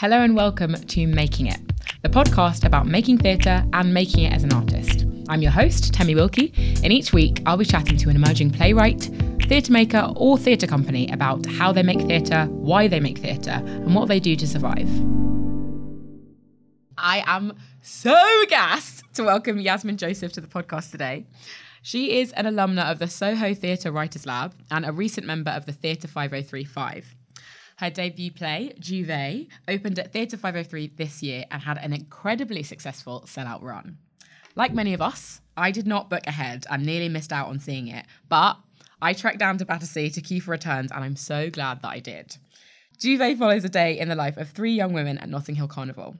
Hello and welcome to Making It, the podcast about making theatre and making it as an artist. I'm your host, Temi Wilkey, and each week I'll be chatting to an emerging playwright, theatre maker, or theatre company about how they make theatre, why they make theatre, and what they do to survive. I am so gassed to welcome Yasmin Joseph to the podcast today. She is an alumna of the Soho Theatre Writers Lab and a recent member of the Theatre 5035. Her debut play, J'Ouvert, opened at Theatre 503 this year and had an incredibly successful sellout run. Like many of us, I did not book ahead and nearly missed out on seeing it, but I trekked down to Battersea to queue for returns and I'm so glad that I did. J'Ouvert follows a day in the life of three young women at Notting Hill Carnival.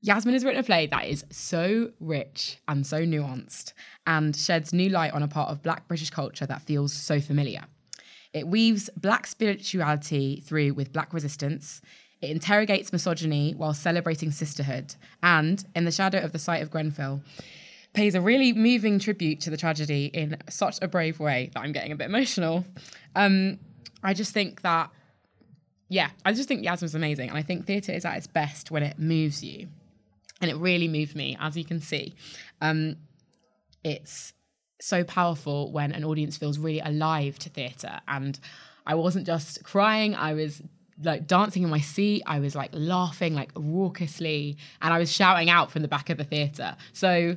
Yasmin has written a play that is so rich and so nuanced and sheds new light on a part of Black British culture that feels so familiar. It weaves Black spirituality through with Black resistance. It interrogates misogyny while celebrating sisterhood. And, in the shadow of the site of Grenfell, pays a really moving tribute to the tragedy in such a brave way that I'm getting a bit emotional. Um, I just think that, yeah, I just think Yasmin's amazing. And I think theatre is at its best when it moves you and it really moved me, as you can see. Um, it's so powerful when an audience feels really alive to theatre, and I wasn't just crying; I was like dancing in my seat. I was like laughing like raucously, and I was shouting out from the back of the theatre. So.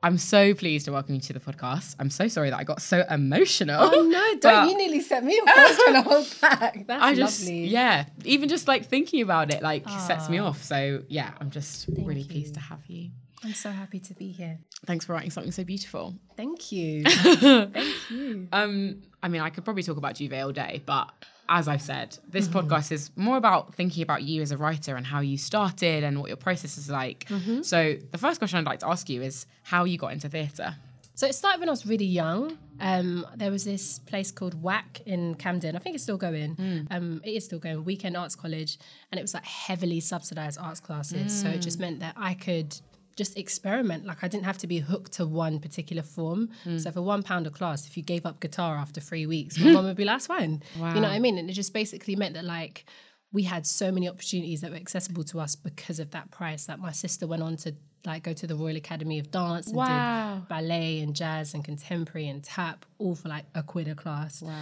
I'm so pleased to welcome you to the podcast. I'm so sorry that I got so emotional. Oh no, don't you nearly set me off. I was trying to hold back. That's I just, lovely. yeah, even just like thinking about it like sets me off. So yeah, I'm just really pleased to have you. I'm so happy to be here. Thanks for writing something so beautiful. Thank you. Thank you. Um, I mean, I could probably talk about J'Ouvert all day, but as I've said, this Mm-hmm. podcast is more about thinking about you as a writer and how you started and what your process is like. Mm-hmm. So the first question I'd like to ask you is how you got into theatre. So it started when I was really young. Um, there was this place called WAC in Camden. I think it's still going. Um, it is still going. Weekend Arts College, and it was like heavily subsidized arts classes. So it just meant that I could just experiment. Like I didn't have to be hooked to one particular form. So for one pound a class, if you gave up guitar after three weeks, my mum would be like, "That's fine." You know what I mean? And it just basically meant that like we had so many opportunities that were accessible to us because of that price. Like my sister went on to like go to the Royal Academy of Dance and Wow. did ballet and jazz and contemporary and tap, all for like a quid a class. Wow.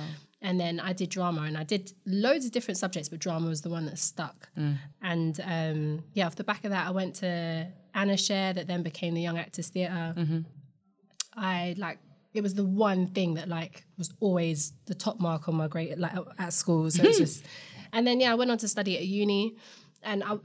And then I did drama and I did loads of different subjects, but drama was the one that stuck. And um, yeah, off the back of that, I went to Anna Scher, that then became the Young Actors Theatre. Mm-hmm. I like it was the one thing that like was always the top mark on my grade like at school. So it's hmm. just and then yeah, I went on to study at uni and I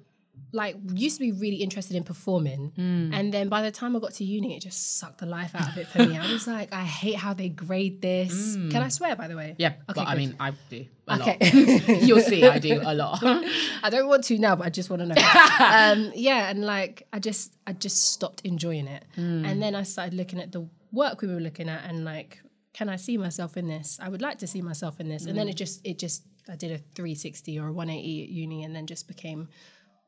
like used to be really interested in performing. Hmm. And then by the time I got to uni, it just sucked the life out of it for me. I was like, I hate how they grade this. Hmm. Can I swear by the way? Yeah, Okay, but I mean, I do a lot. Okay. You'll see, I do a lot. I don't want to now, but I just want to know. um, yeah, and like I just I just stopped enjoying it, hmm. and then I started looking at the work we were looking at, and like, can I see myself in this? I would like to see myself in this, and then it just it just I did a 360 or a 180 at uni, and then just became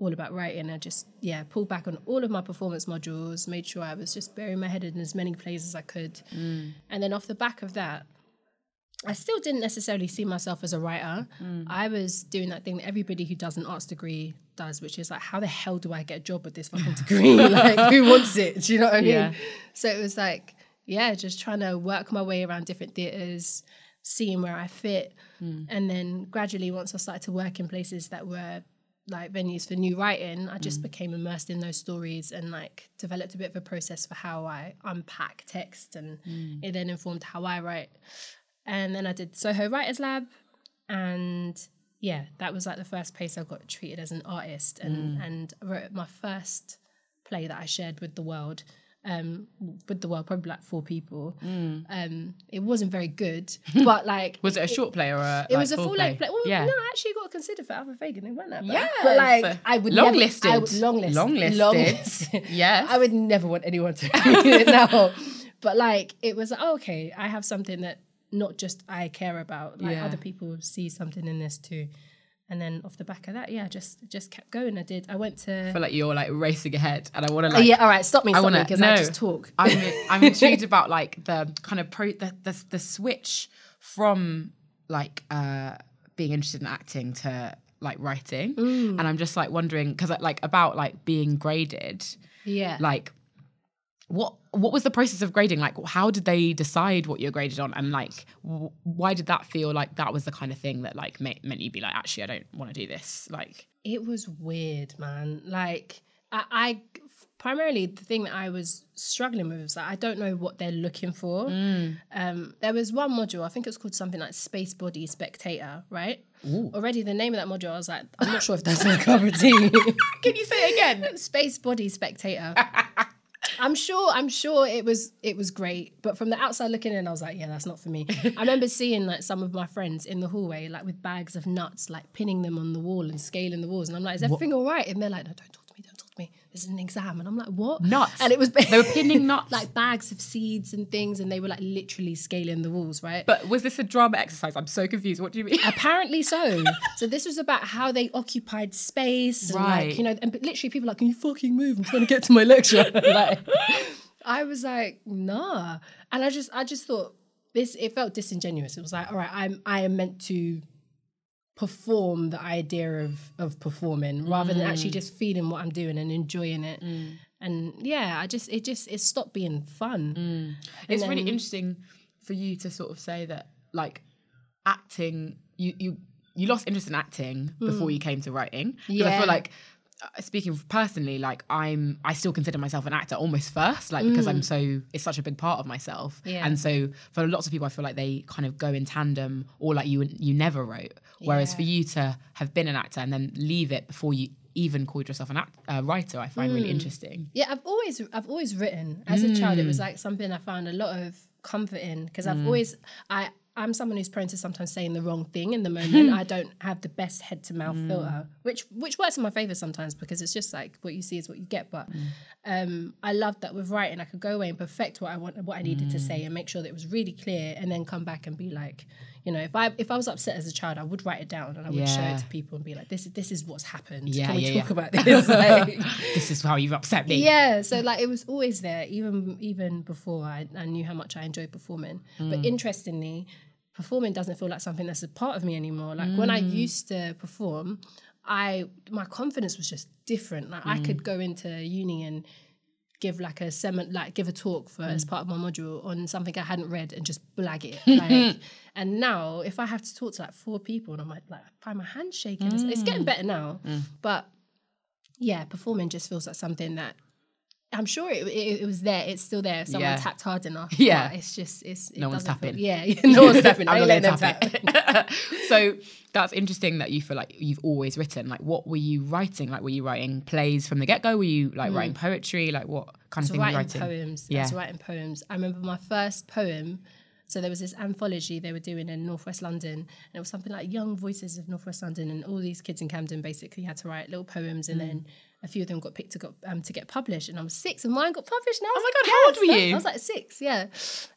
all about writing. I just yeah pulled back on all of my performance modules, made sure I was just burying my head in as many plays as I could, mm. and then off the back of that. I still didn't necessarily see myself as a writer. Mm. I was doing that thing that everybody who does an arts degree does, which is like, how the hell do I get a job with this fucking degree? like, who wants it? Do you know what I mean? Yeah. So it was like, yeah, just trying to work my way around different theatres, seeing where I fit. Mm. And then gradually, once I started to work in places that were like venues for new writing, I just mm. became immersed in those stories and like developed a bit of a process for how I unpack text, and mm. it then informed how I write. And then I did Soho Writers Lab, and yeah, that was like the first place I got treated as an artist, and mm. and I wrote my first play that I shared with the world. Um, with the world, probably like four people. Um, it wasn't very good, but like Was it a short play or a it like, was a full length play. Well, yeah. no, I actually got considered for Alfred Fagon. It wasn't that bad. Yes. but like I would Long never, listed. I would, long listed, Long listed. long listed. Yes. I would never want anyone to read it now. But like it was, like, oh, okay, I have something that not just I care about. Like Yeah. other people see something in this too. And then off the back of that, yeah, just just kept going. I did. I went to. I feel like you're like racing ahead, and I want to Oh, like. yeah, all right. Stop me, I stop want to because I just talk. I'm I'm intrigued about like the kind of pro the the, the switch from like uh being interested in acting to like writing, Mm. and I'm just like wondering because like about like being graded, Yeah. like what what was the process of grading like how did they decide what you're graded on and like w- why did that feel like that was the kind of thing that like meant you'd be like actually i don't want to do this like It was weird, man. Like I, I primarily the thing that I was struggling with was that I don't know what they're looking for. Mm. Um, there was one module, I think it was called something like Space Body Spectator, right? Already the name of that module, I was like, I'm not sure if that's my cup of tea. can you say it again Space Body Spectator. I'm sure. I'm sure it was. It was great, but from the outside looking in, I was like, "Yeah, that's not for me." I remember seeing like some of my friends in the hallway, like with bags of nuts, like pinning them on the wall and scaling the walls, and I'm like, "Is everything all right?" And they're like, "No, don't talk to me. Don't talk to me. This is an exam." And I'm like, "What?" Nuts? And it was They were pinning nuts? like bags of seeds and things, and they were like literally scaling the walls, right? but was this a drama exercise i'm so confused what do you mean Apparently so. so this was about how they occupied space, and Right. like you know, and literally people are like, "Can you fucking move? I'm trying to get to my lecture." like, I was like, "Nah," and I just, I just thought this. It felt disingenuous. It was like, "All right, I'm, I am meant to perform the idea of of performing rather than actually mm. just feeling what I'm doing and enjoying it." Mm. And yeah, I just, it just, it stopped being fun. Mm. it's then- really interesting for you to sort of say that like acting you you you lost interest in acting before you came to writing 'Cause i. Yeah. feel like uh, speaking personally like i'm i still consider myself an actor almost first like because i'm so it's such a big part of myself. Yeah. and so for lots of people i feel like they kind of go in tandem or like you you never wrote whereas Yeah. for you to have been an actor and then leave it before you even called yourself an act, uh, writer i find Hmm. really interesting Yeah, I've always I've always written. As a child, it Mm. was like something I found a lot of comfort in because I've always I I'm someone who's prone to sometimes saying the wrong thing in the moment. I don't have the best head to Mm. mouth filter, which which works in my favor sometimes because it's just like what you see is what you get. But Mm. um, I loved that with writing, I could go away and perfect what I want, what I needed to Mm. say, and make sure that it was really clear, and then come back and be like, you know, if I if I was upset as a child, I would write it down and I would show it to people and be like, this is this is what's happened. Yeah, Can we yeah, talk yeah. about this? Like, this is how you've upset me. Yeah so like it was always there even even before I, I knew how much i enjoyed performing. But mm. interestingly performing doesn't feel like something that's a part of me anymore. Like when i mm. used to perform i my confidence was just different. Like i could mm. go into uni and give like a semi like give a talk for as mm. part of my module on something I hadn't read and just blag it. Like, and now if I have to talk to like four people and I'm like, like I find my hand shaking. It's, it's getting mm. better now, mm. but yeah, performing just feels like something that I'm sure it, it, it was there. It's still there. Someone Yeah. tapped hard enough. Yeah. it's just it's it No one's doesn't feel- tapping. yeah, no one's tapping. I'm not gonna tap. tap so that's interesting that you feel like you've always written. Like, what were you writing? Like, were you writing plays from the get go? Were you like hmm. writing poetry? Like, what kind of to thing were you writing poems. Yeah. To writing poems. I remember my first poem. So there was this anthology they were doing in Northwest London, and it was something like Young Voices of Northwest London, and all these kids in Camden basically had to write little poems, and hmm. then a few of them got picked to go, um, to get published, and I was six, and mine got published. And I was Oh my like, God, how old were you? I was like six, yeah.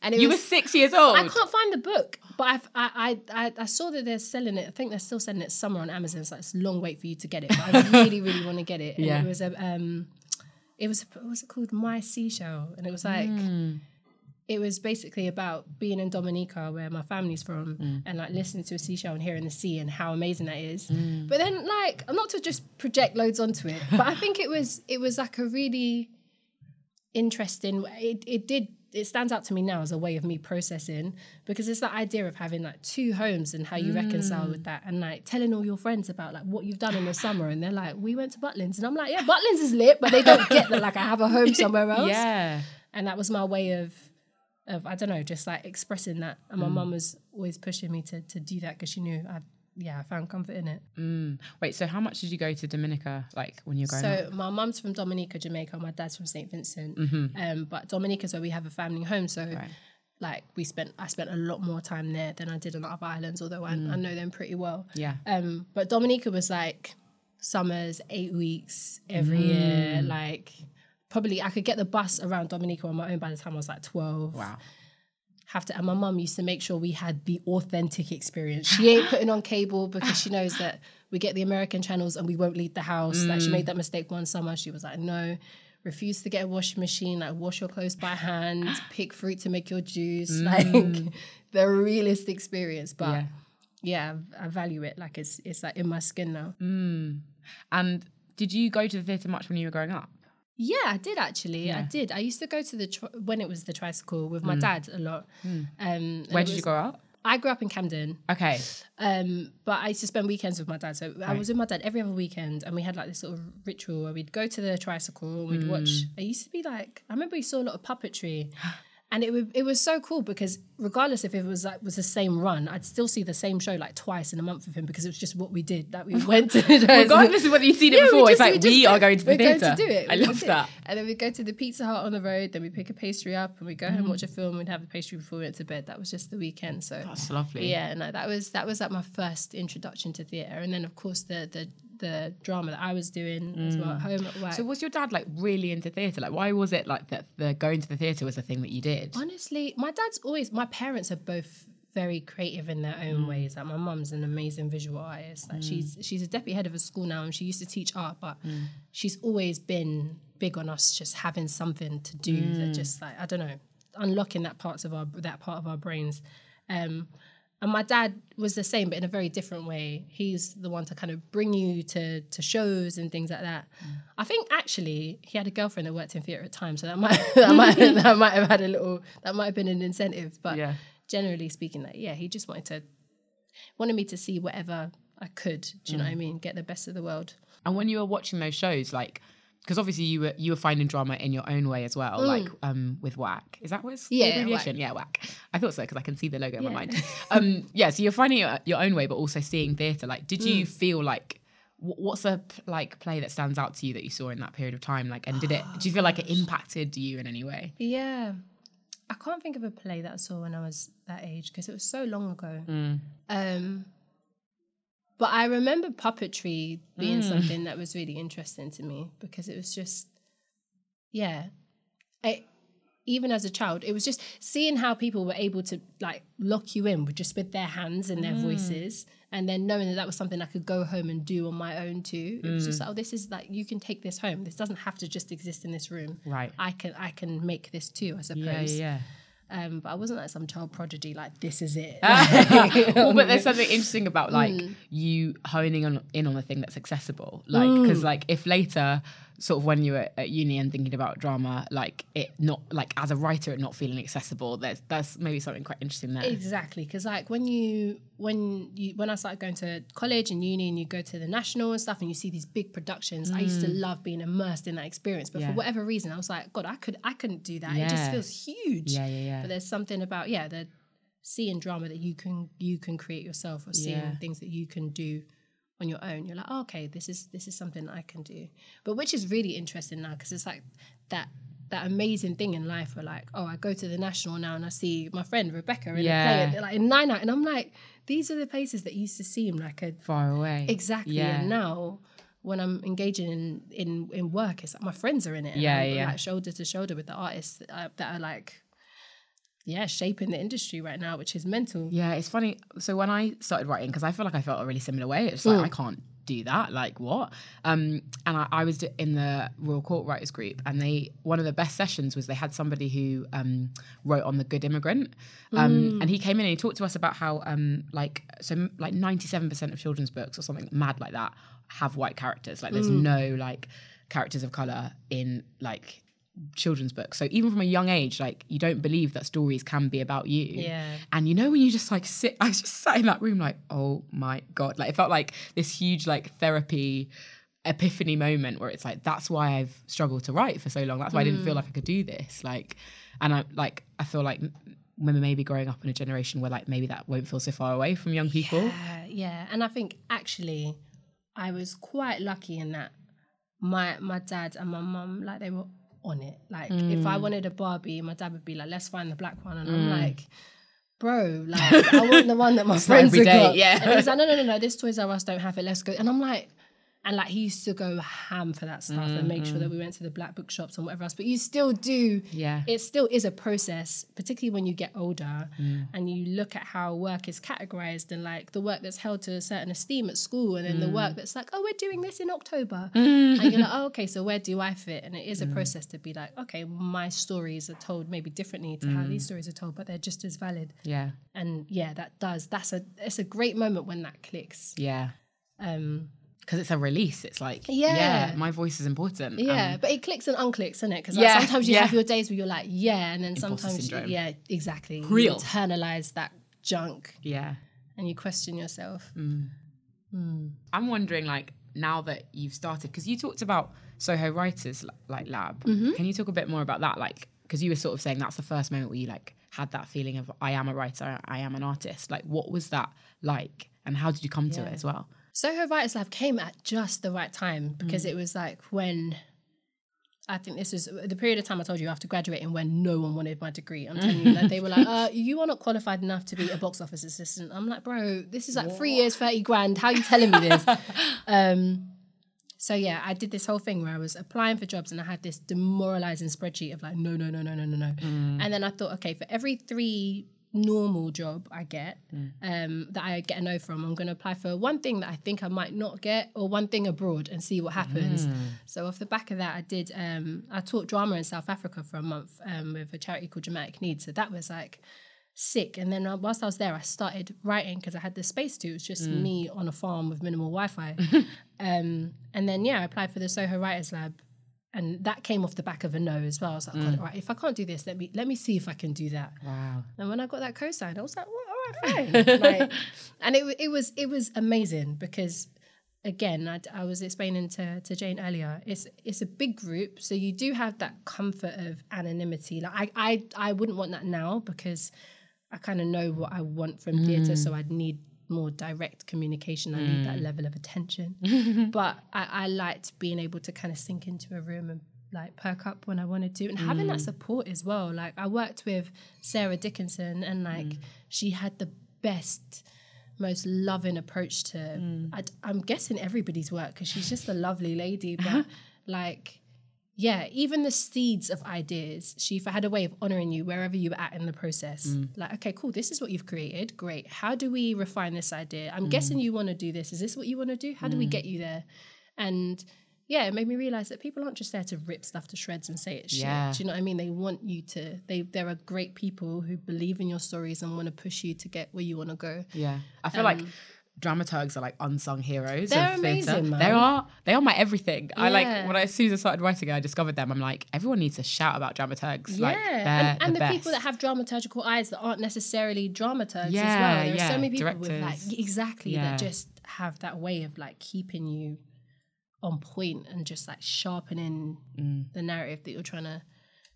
And it You were six years old. I can't find the book, but I've, I, I, I, I saw that they're selling it. I think they're still selling it somewhere on Amazon. So it's a long wait for you to get it. But I really, really want to get it. And Yeah. it was a, um, it was what was it called? My Seashell, and it was like. Hmm. It was basically about being in Dominica, where my family's from, mm. and like listening to a seashell and hearing the sea and how amazing that is. Mm. But then, like, I'm not to just project loads onto it, but I think it was it was like a really interesting. It it did it stands out to me now as a way of me processing because it's that idea of having like two homes and how you reconcile with mm. that and like telling all your friends about like what you've done in the summer and they're like we went to Butlins and I'm like yeah Butlins is lit but they don't get that like I have a home somewhere else yeah. and that was my way of of I don't know just like expressing that and my mum was always pushing me to to do that because she knew I yeah I found comfort in it Wait, so how much did you go to Dominica like when you're growing up? So my mum's from Dominica, Jamaica. My dad's from St. Vincent. Mm-hmm. Um, but Dominica's where we have a family home. So like we spent, I spent a lot more time there than I did on other islands. Although I, I know them pretty well. Mm. Yeah. Um, but Dominica was like summers, eight weeks every year. Mm. Like probably I could get the bus around Dominica on my own by the time I was like twelve Wow. have to and my mum used to make sure we had the authentic experience. She ain't putting on cable because she knows that we get the American channels and we won't leave the house. Like she made that mistake one summer. She was like, no, refuse to get a washing machine, like wash your clothes by hand, pick fruit to make your juice, like the realist experience. But Yeah. yeah, I value it. Like it's it's like in my skin now. Mm. And did you go to the theatre much when you were growing up? Yeah, I did actually. I did. I used to go to the tri- when it was the tricycle with my dad a lot. Um, Mm. Where it did you grow up? I grew up in Camden, Okay. um, but I used to spend weekends with my dad. So I was with my dad every other weekend, and we had like this sort of ritual where we'd go to the tricycle and we'd watch. Mm. It used to be like I remember we saw a lot of puppetry. And it, it was so cool because regardless if it was like was the same run, I'd still see the same show like twice in a month with him because it was just what we did. That we went to Regardless of whether you've seen it Yeah, we before, it's like we we, are going to the theatre. to do it. I We love it. that. And then we'd go to the Pizza Hut on the road, then we'd pick a pastry up and we'd go home, Mm. watch a film, we'd have the pastry before we went to bed. That was just the weekend. So That's lovely. yeah, no, that was that was like my first introduction to theatre. And then of course the the the drama that I was doing as well at home at work. Mm. So was your dad like really into theatre? Like why was it like that the going to the theatre was the thing that you did? Honestly, my dad's always. My parents are both very creative in their own ways. Like my mum's an amazing visual artist. Like she's she's a deputy head of a school now, and she used to teach art, but she's always been big on us just having something to do that just like I don't know, unlocking that parts of our that part of our brains. Um, and my dad was the same, but in a very different way. He's the one to kind of bring you to to shows and things like that. I think actually he had a girlfriend that worked in theatre at times, so that might that might that might have had a little that might have been an incentive. But Yeah. generally speaking, like yeah, he just wanted to wanted me to see whatever I could. Do you know what I Mm. mean? Get the best of the world. And when you were watching those shows, like, because obviously you were you were finding drama in your own way as well, like um with WAC. Is that what it's the Mm. Yeah, abbreviation? Yeah, WAC. I thought so because I can see the logo in my mind. Um, yeah, so you're finding it your own way, but also seeing theatre. Like, did Mm. you feel like wh- what's a p- like play that stands out to you that you saw in that period of time? Like, and did it? Do you feel like it impacted you in any way? Yeah. I can't think of a play that I saw when I was that age because it was so long ago. Mm. Um, but I remember puppetry being hmm. something that was really interesting to me because it was just, yeah. I, even as a child, it was just seeing how people were able to like lock you in with just with their hands and their hmm. voices, and then knowing that that was something I could go home and do on my own too. It was just hmm. like, oh, this is like you can take this home. This doesn't have to just exist in this room. Right. I can I can make this too. I suppose. Yeah, yeah. Um, but I wasn't like some child prodigy. Like this is it. well, but there's something interesting about like Mm. you honing on in on a thing that's accessible. Like, because Mm. like if later, sort of when you were at uni and thinking about drama, like it not like as a writer, it not feeling accessible. There's that's maybe something quite interesting there. Exactly, because like when you when you when I started going to college and uni and you go to the national and stuff and you see these big productions, I used to love being immersed in that experience. But Mm. Yeah. for whatever reason, I was like, God, I could I couldn't do that. It just feels huge. Yeah, yeah, yeah. But there's something about yeah, the seeing drama that you can you can create yourself or seeing Yeah. things that you can do on your own. You're like, oh, okay, this is this is something I can do. But which is really interesting now because it's like that that amazing thing in life where like, oh, I go to the national now and I see my friend Rebecca in Yeah. a play like in Nine Night, and I'm like, these are the places that used to seem like a Far away. exactly. Yeah. And now when I'm engaging in in in work, it's like my friends are in it. Yeah, yeah. Like shoulder to shoulder with the artists that are, that are like, yeah, shaping the industry right now, which is mental. Yeah, it's funny. So when I started writing, because I feel like I felt a really similar way. It's like I can't do that. Like what? Um, and I, I was d- in the Royal Court Writers Group, and they one of the best sessions was they had somebody who um, wrote on the Good Immigrant, um, and he came in and he talked to us about how um, like so m- like ninety seven percent of children's books or something mad like that have white characters. Like there's no like characters of color in like children's books. So even from a young age, like you don't believe that stories can be about you. Yeah. And you know when you just like sit, I just sat in that room like, oh my god, like it felt like this huge like therapy epiphany moment where it's like that's why I've struggled to write for so long. That's why I didn't feel mm. like I could do this. Like, and I like I feel like women maybe growing up in a generation where like maybe that won't feel so far away from young people. Yeah, yeah. And I think actually I was quite lucky in that my my dad and my mum, like they were on it. Like if Mm. I wanted a Barbie, my dad would be like, let's find the black one. And I'm like, bro, like I want the one that my friends have got. yeah. And he's like, no, no, no, no, this Toys R Us don't have it. Let's go. And I'm like, and like he used to go ham for that stuff and make sure that mm-hmm. we went to the black bookshops and whatever else. But you still do, Yeah. It still is a process, particularly when you get older Mm. and you look at how work is categorized and like the work that's held to a certain esteem at school, and then the work mm. that's like, oh, we're doing this in October, mm. and you're like, oh, okay, so where do I fit? And it is a mm. process to be like, okay, my stories are told maybe differently to how these stories are told, but they're just as valid. Yeah. And yeah, that does. That's a it's a great moment when that clicks. Yeah. Um, Because it's a release. It's like, Yeah. yeah, my voice is important. Yeah, Um, but it clicks and unclicks, isn't it? Because Yeah, sometimes you yeah. have your days where you're like, yeah, and then Imposter sometimes, you- yeah, exactly. You internalize that junk yeah. and you question yourself. Mm. I'm wondering, like, now that you've started, because you talked about Soho Writers like Lab. Mm-hmm. Can you talk a bit more about that? Like, because you were sort of saying that's the first moment where you like had that feeling of I am a writer, I am an artist. Like, what was that like, and how did you come to it as well? Soho Writers Lab came at just the right time because Mm. it was like when I think this is the period of time I told you after graduating when no one wanted my degree. I'm telling you that they were like, uh, you are not qualified enough to be a box office assistant. I'm like, bro, this is like three years, 30 grand. How are you telling me this? um, so yeah, I did this whole thing where I was applying for jobs and I had this demoralizing spreadsheet of like, no, no, no, no, no, no, no. And then I thought, okay, for every three normal job I get, um, that I get a no from, I'm going to apply for one thing that I think I might not get or one thing abroad and see what happens. So off the back of that, I did, um, I taught drama in South Africa for a month um, with a charity called Dramatic Needs. So that was like sick. And then uh, whilst I was there, I started writing because I had the space to. It was just me on a farm with minimal Wi-Fi. um, and then yeah, I applied for the Soho Writers Lab, and that came off the back of a no as well. I was like, God, mm. right, if I can't do this, let me let me see if I can do that. Wow. And when I got that co-sign, I was like, well, all right, fine. like, and it it was it was amazing because again, I, I was explaining to, to Jane earlier, it's it's a big group, so you do have that comfort of anonymity. Like I I, I wouldn't want that now because I kind of know what I want from theatre, so mm. I'd need more direct communication. I need that mm. level of attention. but I, I liked being able to kind of sink into a room and like perk up when I wanted to and having that mm. support as well. Like I worked with Sarah Dickenson and like mm. she had the best most loving approach to I, am guessing everybody's work because she's just a lovely lady but like yeah even the seeds of ideas she had a way of honoring you wherever you were at in the process mm. like okay cool this is what you've created great how do we refine this idea i'm mm. guessing you want to do this is this what you want to do how do we mm. get you there and yeah, it made me realize that people aren't just there to rip stuff to shreds and say it's shit. Yeah. Do you know what I mean? They want you to. They there are great people who believe in your stories and want to push you to get where you want to go. Yeah. I feel like um, dramaturgs are like unsung heroes. They're of theatre. They are. They are my everything. I like when I as soon as I started writing, I discovered them. I'm like, everyone needs to shout about dramaturgs. Yeah, they're and, and the, the, people that have dramaturgical eyes that aren't necessarily dramaturgs as well. There are so many people with like exactly Yeah. that just have that way of like keeping you on point and just like sharpening Mm. the narrative that you're trying to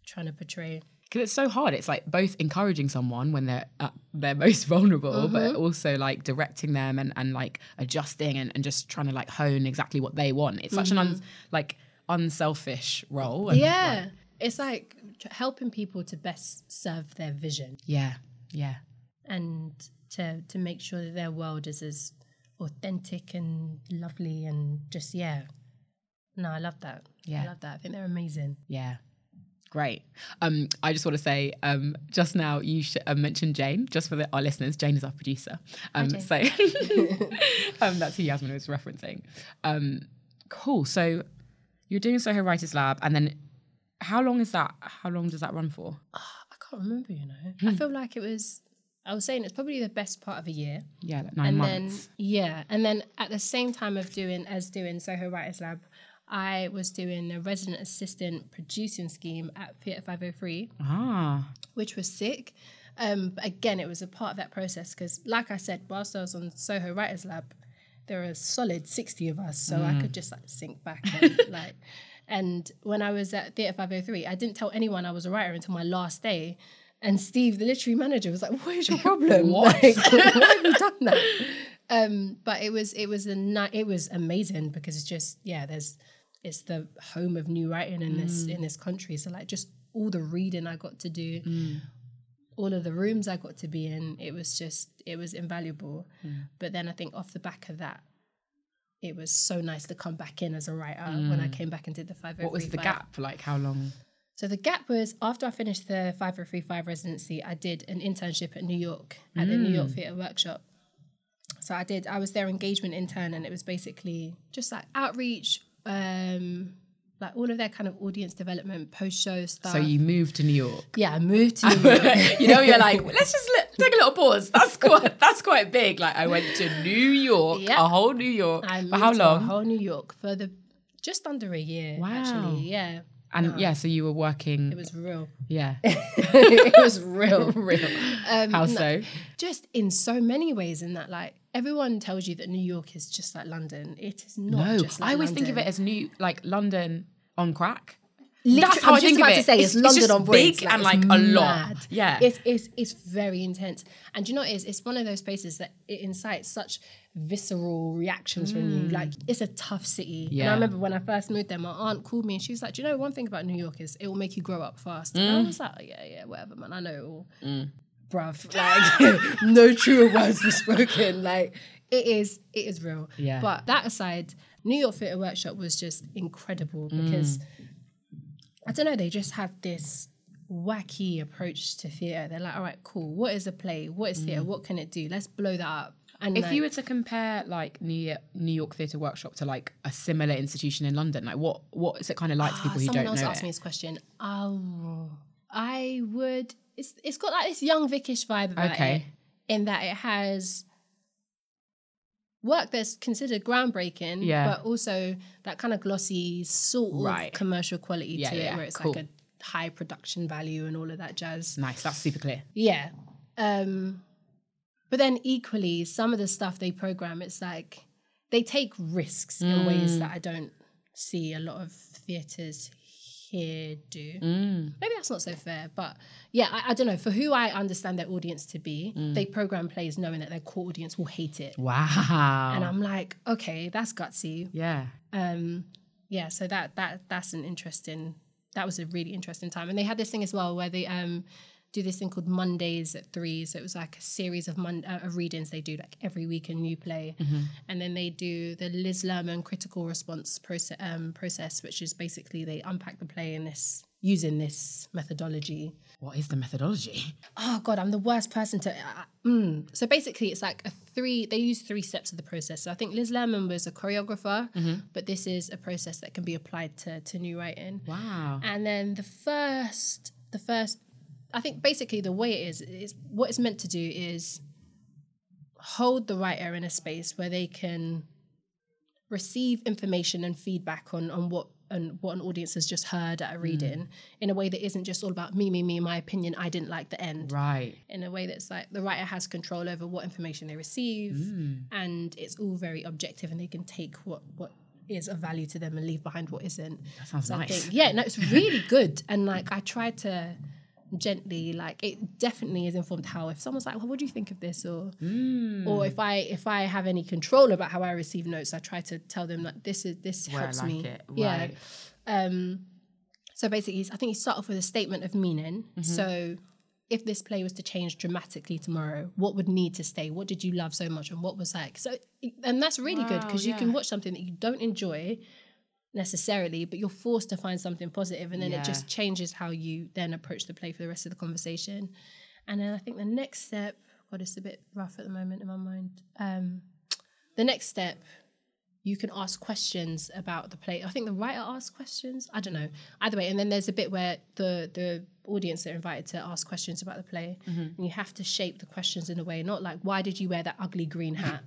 trying to portray. Because it's so hard. It's like both encouraging someone when they're at their most vulnerable, Mm-hmm. but also like directing them and, and like adjusting and, and just trying to like hone exactly what they want. It's such an un, like unselfish role. and, Mm-hmm. Yeah, like, it's like helping people to best serve their vision. yeah. Yeah. and to to make sure that their world is as authentic and lovely and just yeah. No, I love that. Yeah. I love that. I think they're amazing. Yeah. Great. Um, I just want to say, um, just now you sh- uh, mentioned Jane, just for the, our listeners. Jane is our producer. Um, so um, that's who Yasmin was referencing. Um, cool. So you're doing Soho Writers Lab, and then how long is that? How long does that run for? I can't remember, you know. Hmm. I feel like it was I was saying it's probably the best part of a year. Yeah, like nine and months. then yeah, and then at the same time of doing as doing Soho Writers Lab, I was doing a resident assistant producing scheme at Theatre 503. ah, which was sick. Um, but again, it was a part of that process because, like I said, whilst I was on Soho Writers Lab, there were a solid sixty of us, so I could just like sink back, and, like. And when I was at Theatre Five Hundred Three, I didn't tell anyone I was a writer until my last day. And Steve, the literary manager, was like, "What is your problem? What? Like, why have you done that?" Um, but it was it was a ni- it was amazing because it's just yeah, there's it's the home of new writing in this in this country. So like just all the reading I got to do, all of the rooms I got to be in, it was just it was invaluable. But then I think off the back of that, it was so nice to come back in as a writer when I came back and did the 5035. Mm. What was the gap? Like how long? So the gap was after I finished the 5035 residency, I did an internship at New York at the New York Mm. Theatre Workshop. So I did, I was their engagement intern and it was basically just like outreach, um, like all of their kind of audience development, post show stuff. So you moved to New York. yeah, I moved to New York. you know, you're like, let's just let, take a little pause. That's quite that's quite big. Like I went to New York, Yeah. a whole New York. I For moved how to long? A whole New York for the just under a year. Wow. Actually, yeah, and yeah, so you were working. it was real. yeah, it was real. real. Um, How so? just in so many ways. In that, like everyone tells you that New York is just like London. It is not. No, just like I always think of it as new, like London on crack. Literally, That's how I'm I just think of about it. to say It's- it's, it's London just on braids, big and, it's like, a lot. Yeah. it's it's it's very intense. And do you know what it is? It's one of those places that it incites such visceral reactions from you. Like it's a tough city. And Mm. I remember when I first moved there, my aunt called me and she was like, "Do you know one thing about New York is it will make you grow up fast." And Mm. I was like, oh, "Yeah, yeah, whatever, man. I know it all." Bruv, like no truer words were spoken. Like it is, it is real. Yeah. But that aside, New York Theatre Workshop was just incredible Mm. because I don't know, they just have this wacky approach to theatre. They're like, all right, cool. What is a play? What is theatre? What can it do? Let's blow that up. And Mm. If like, you were to compare like New York, New York Theatre Workshop to like a similar institution in London, like what what is it kind of like to people who Ah, someone don't else asked it? me this question. Oh, I would. It's it's got like this young Vic-ish vibe about Okay. it, in that it has work that's considered groundbreaking, Yeah. but also that kind of glossy sort of Right. commercial quality Yeah, to yeah, it, where it's cool. like a high production value and all of that jazz. Nice, that's super clear. Yeah. Um, but then equally, some of the stuff they program, it's like they take risks in ways Mm. that I don't see a lot of theatres here do. Mm. Maybe that's not so fair, but yeah, I, I don't know. For who I understand their audience to be, Mm. they program plays knowing that their core audience will hate it. Wow. And I'm like, okay, that's gutsy. yeah. Um, yeah, so that that that's an interesting. That was a really interesting time, and they had this thing as well where they um do this thing called Mondays at three. So it was like a series of mon- uh, of readings they do like every week a new play, and then they do the Liz Lerman critical response process um, process, which is basically they unpack the play in this using this methodology. What is the methodology? Oh God, I'm the worst person to. Uh, mm. So basically, it's like a three. They use three steps of the process. So I think Liz Lerman was a choreographer, but this is a process that can be applied to to new writing. Wow. And then the first, the first, I think basically the way it is is what it's meant to do is hold the writer in a space where they can receive information and feedback on on what and what an audience has just heard at a reading in a way that isn't just all about me, me, me, my opinion. I didn't like the end. Right. In a way that's like the writer has control over what information they receive, Mm. and it's all very objective, and they can take what what is of value to them and leave behind what isn't. That sounds So nice. think, yeah, no, it's really good. And like I try to gently, like it definitely is informed how if someone's like, well, what do you think of this? Or Mm. or if I if I have any control about how I receive notes, I try to tell them that this is this Where helps like me. Yeah. Um so basically I think you start off with a statement of meaning. Mm-hmm. So if this play was to change dramatically tomorrow, what would need to stay? What did you love so much and what was like? So and that's really good Wow, because you can watch something that you don't enjoy necessarily, but you're forced to find something positive, and then Yeah. it just changes how you then approach the play for the rest of the conversation. And then I think the next step, God, it's a bit rough at the moment in my mind. Um, the next step, you can ask questions about the play. I think the writer asks questions. I don't know. Either way, and then there's a bit where the the audience are invited to ask questions about the play, and you have to shape the questions in a way, not like why did you wear that ugly green hat?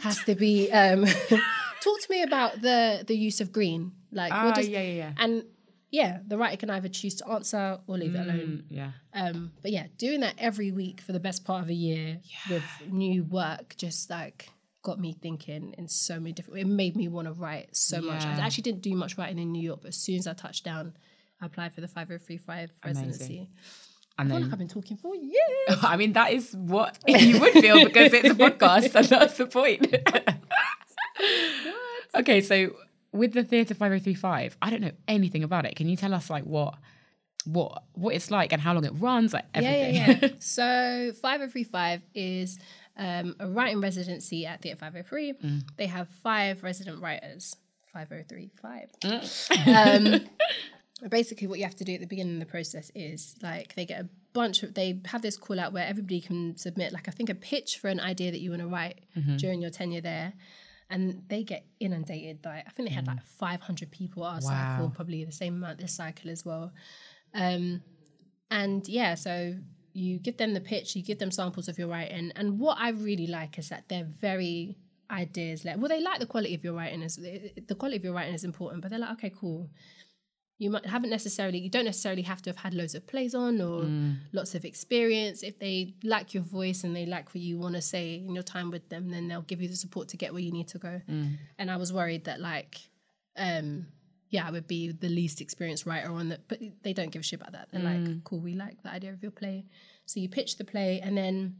Has to be. Um, talk to me about the the use of green. Like, Ah, what does yeah, yeah, yeah. and yeah, the writer can either choose to answer or leave it alone. Mm, yeah. Um, but yeah, doing that every week for the best part of a year with new work just like got me thinking in so many different. It made me want to write so much. I actually didn't do much writing in New York, but as soon as I touched down, I applied for the 5035 residency. And I feel then like I've been talking for years. I mean, that is what you would feel because it's a podcast, and that's the point. Okay, so with the Theatre 5035, I don't know anything about it. Can you tell us like what what what it's like and how long it runs, like everything? Yeah, yeah, yeah. so 5035 is um, a writing residency at Theatre 503. Mm. They have five resident writers. 5035. Mm. um, basically, what you have to do at the beginning of the process is like they get a bunch of, they have this call out where everybody can submit, like, I think a pitch for an idea that you want to write Mm-hmm. during your tenure there. And they get inundated. Like I think they had like 500 people our cycle, Mm. Probably the same amount this cycle as well. Um, and yeah, so you give them the pitch, you give them samples of your writing, and what I really like is that they're very ideas led. Well, they like the quality of your writing is the quality of your writing is important, but they're like, okay, cool. You might haven't necessarily, you don't necessarily have to have had loads of plays on or mm. lots of experience. If they like your voice and they like what you want to say in your time with them, then they'll give you the support to get where you need to go. Mm. And I was worried that like, um, yeah, I would be the least experienced writer on that, but they don't give a shit about that. They're like, mm. cool, we like the idea of your play. So you pitch the play and then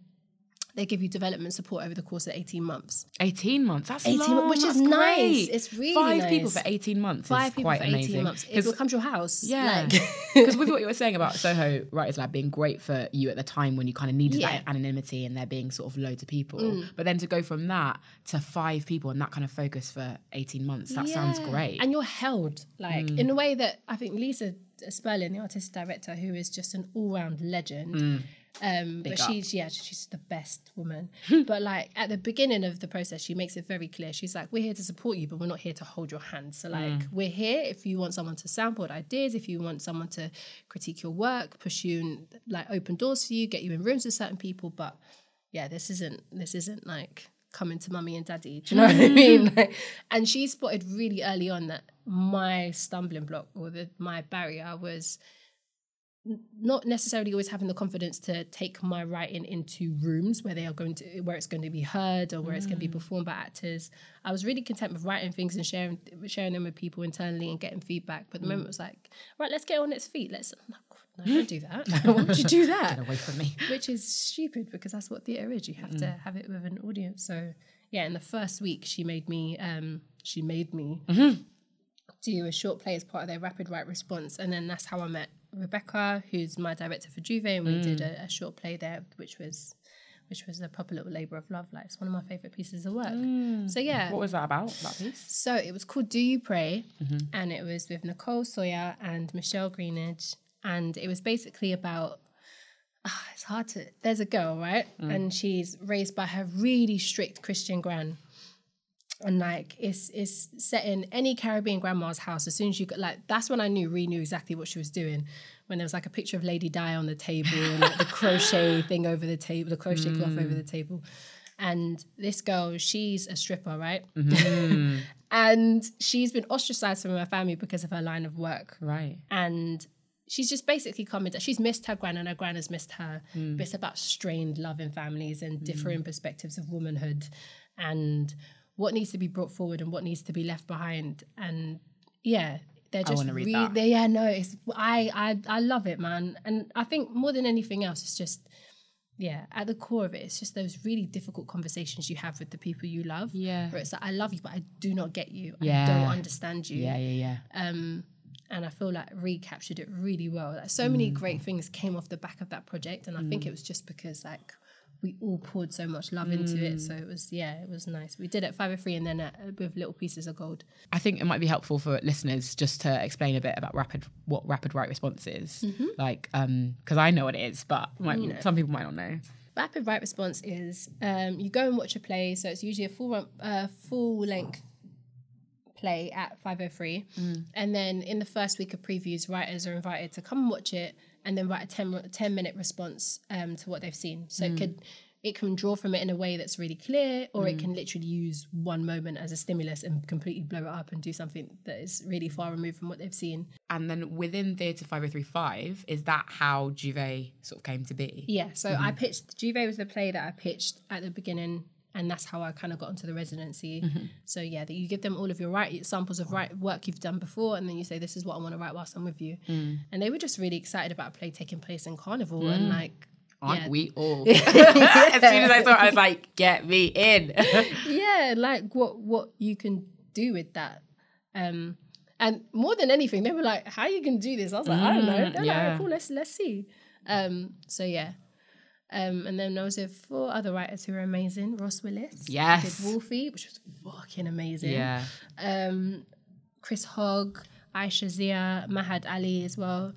they give you development support over the course of 18 months. 18 months. That's 18 long. which is that's nice. great. It's really Five people for 18 months Five is people quite for 18 amazing. months. It becomes your house. Yeah, Like, because with what you were saying about Soho Writers Lab being great for you at the time when you kind of needed Yeah. that anonymity and there being sort of loads of people, Mm. but then to go from that to five people and that kind of focus for 18 months, that sounds great. And you're held, like, Mm. in a way that I think Lisa Spirling, the artistic director, who is just an all round legend. Um, but Mm. up. she's yeah, she's the best woman. but like at the beginning of the process, she makes it very clear. She's like, "We're here to support you, but we're not here to hold your hand. So like, Mm. we're here if you want someone to sample ideas, if you want someone to critique your work, push you and like open doors for you, get you in rooms with certain people. But yeah, this isn't this isn't like coming to mummy and daddy. Do you know what I mean? Like, and she spotted really early on that my stumbling block or the my barrier was not necessarily always having the confidence to take my writing into rooms where they are going to where it's going to be heard or where it's going to be mm. performed by actors. I was really content with writing things and sharing sharing them with people internally and getting feedback. But the mm. moment was like, right, let's get on its feet. Let's no, don't do that. Why would you do that? Get away from me. which is stupid because that's what theatre is. You have to mm. have it with an audience. So yeah, in the first week, she made me um, she made me mm-hmm. do a short play as part of their rapid write response, and then that's how I met Rebecca, who's my director for J'Ouvert, and we mm. did a, a short play there, which was which was a proper little labour of love. Like it's one of my favourite pieces of work. Mm. So yeah, What was that about, that piece? so it was called Do You Pray? Mm-hmm. And it was with Nicole Sawyer and Michelle Greenidge. And it was basically about ah, it's hard to there's a girl, right? Mm. And she's raised by her really strict Christian gran. And like it's it's set in any Caribbean grandma's house. As soon as you got like that's when I knew Ree knew exactly what she was doing. When there was like a picture of Lady Di on the table and like the crochet thing over the table, the crochet cloth over the mm. table. And this girl, she's a stripper, right? Mm-hmm. and she's been ostracized from her family because of her line of work. Right. And she's just basically commented, she's missed her gran and her gran has missed her. Mm. But it's about strained love in families and mm. differing perspectives of womanhood and what needs to be brought forward and what needs to be left behind. And yeah, they're just wanna read re- they yeah, no, it's I, I I love it, man. And I think more than anything else, it's just yeah, at the core of it, it's just those really difficult conversations you have with the people you love. Yeah. Where it's like, I love you, but I do not get you. Yeah. I don't understand you. Yeah, yeah, yeah. Um, and I feel like recaptured it really well. Like so many great things came off the back of that project, and I think it was just because like we all poured so much love into it. So it was yeah, it was nice. We did it at five or three, and then at, with little pieces of gold. I think it might be helpful for listeners just to explain a bit about rapid what rapid write response is. Mm-hmm. Like, um, because I know what it is, but might, some people might not know. Rapid write response is um, you go and watch a play. So it's usually a full uh, full length play at 503 and then in the first week of previews writers are invited to come and watch it and then write a 10, 10 minute response um, to what they've seen. So it could it can draw from it in a way that's really clear or it can literally use one moment as a stimulus and completely blow it up and do something that is really far removed from what they've seen. And then within Theatre 5035, is that how J'Ouvert sort of came to be? Yeah, so I pitched J'Ouvert was the play that I pitched at the beginning, and that's how I kind of got into the residency. So yeah, that you give them all of your right samples of right work you've done before, and then you say this is what I want to write whilst I'm with you. And they were just really excited about a play taking place in Carnival, and like. Aren't yeah, we all? as soon as I saw it, I was like, get me in. yeah, like what what you can do with that. Um and more than anything, they were like, How you can do this? I was like, I don't know. They're like, yeah. "Alright, cool, let's let's see. Um, so yeah. Um, and then I was with four other writers who were amazing. Ross Willis, Yes. did Wolfie, which was fucking amazing. Yeah. Um, Chris Hogg, Aisha Zia, Mahad Ali as well.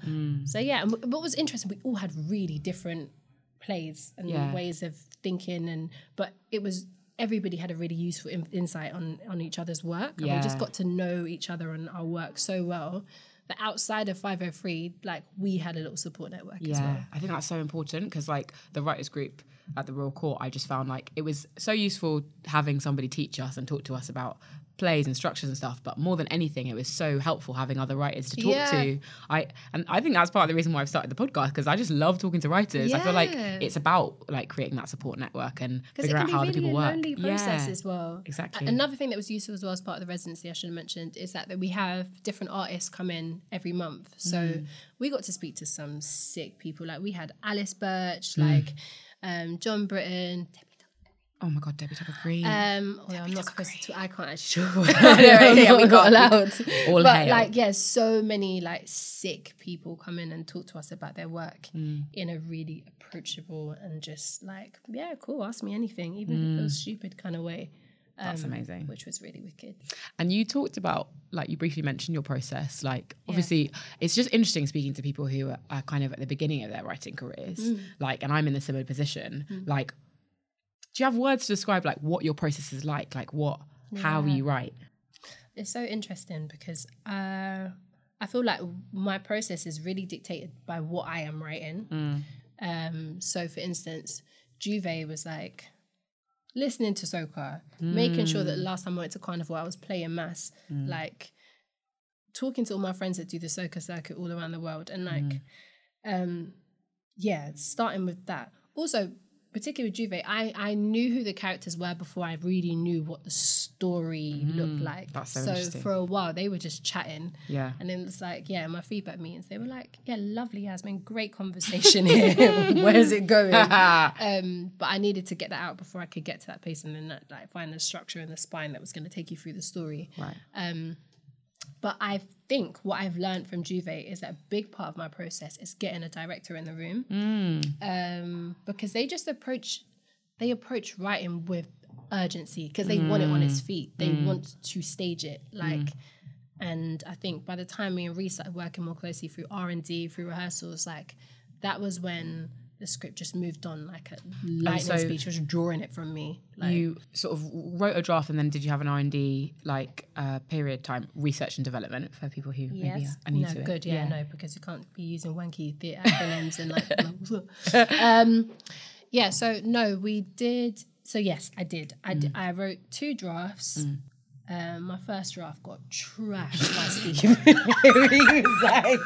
So yeah, and what was interesting, we all had really different plays and Yeah. ways of thinking, and but it was everybody had a really useful in- insight on on each other's work, and we just got to know each other and our work so well that outside of 503, like we had a little support network as Yeah, well. I think that's so important because, like, the writers' group at the Royal Court, I just found like it was so useful having somebody teach us and talk to us about plays and structures and stuff. But more than anything, it was so helpful having other writers to talk Yeah. to. I and I think that's part of the reason why I've started the podcast because I just love talking to writers. I feel like it's about like creating that support network and figuring out how really other people a work. lonely process yeah, as well. exactly. Another thing that was useful as well as part of the residency I should have mentioned is that, that we have different artists come in every month. So Mm. we got to speak to some sick people. Like we had Alice Birch, Mm. like um, Jon Brittain. Oh my god, Debbie Tucker Green. Um, although I'm not supposed to. I can't actually. yeah, we I'm not can't. allowed. All but hail. like, yeah, so many like sick people come in and talk to us about their work Mm. in a really approachable and just like, yeah, cool, ask me anything, even if it feels stupid kind of way. Mm. That's um, amazing. Which was really wicked. And you talked about, like, you briefly mentioned your process. Like, obviously, it's just interesting speaking to people who are, are kind of at the beginning of their writing careers. Mm. Like, and I'm in a similar position. Like, do you have words to describe like what your process is like? Like, what, how you write? It's so interesting because uh, I feel like my process is really dictated by what I am writing. Mm. Um, so, for instance, J'Ouvert was like listening to Soca, making sure Mm. that last time I went to Carnival, I was playing mass, like talking to all my friends that do the Soca circuit all around the world, and like, Mm. um, yeah, starting with that. Also, particularly with J'Ouvert, I, I knew who the characters were before I really knew what the story looked like. Mm. that's so interesting. for a while, they were just chatting. Yeah. And then it's like, yeah, my feedback meetings, they were like, yeah, lovely, Yasmin, great conversation here. Where's it going? um, but I needed to get that out before I could get to that place and then that, like find the structure and the spine that was going to take you through the story. Right. Um, but I think what I've learned from J'Ouvert is that a big part of my process is getting a director in the room mm. um, because they just approach they approach writing with urgency because they want it on its mm. feet. They mm. want to stage it like. And I think by the time me and Reese started working more closely through R and D, through rehearsals, like that was when the script just moved on like a lightning so- speed. She was drawing it from me. Like, you sort of wrote a draft and then did you have an R&D like uh, period time research and development for people who maybe Yes. are new no, to it? good. Yeah, no, because you can't be using wanky the acronyms and like. um, yeah. So no, we did. So yes, I did. I Mm. did, I wrote two drafts. Um, my first draft got trashed by Steve. he was like,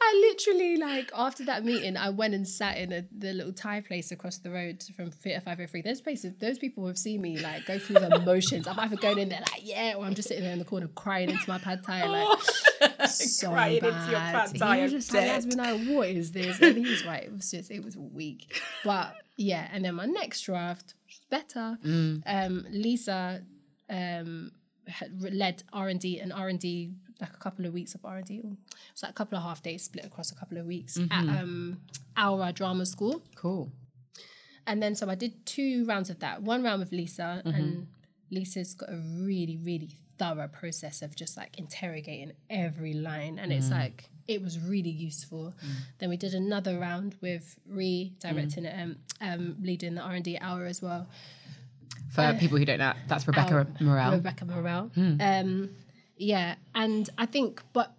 I literally like after that meeting, I went and sat in a, the little Thai place across the road from Theatre Five Hundred Three. Those places, those people have seen me like go through the motions. I'm either going in there like yeah, or I'm just sitting there in the corner crying into my pad thai like so Crying bad. into your pad thai, He was just like, dead. Like, what is this? And he was right. It was just, it was weak. But yeah, and then my next draft was better. Mm. Um, Lisa um, had led R and D and R and D like a couple of weeks of R and D. It's like a couple of half days split across a couple of weeks Mm-hmm. at um, Aura Drama School. Cool. And then so I did two rounds of that. One round with Lisa, Mm-hmm. and Lisa's got a really, really thorough process of just like interrogating every line. And Mm. it's like, it was really useful. Then we did another round with Ree directing Mm. it, um, um, leading the R&D hour as well. For people who don't know, that's Rebecca Al- Morel. Rebekah Murrell. Um, yeah, and I think, but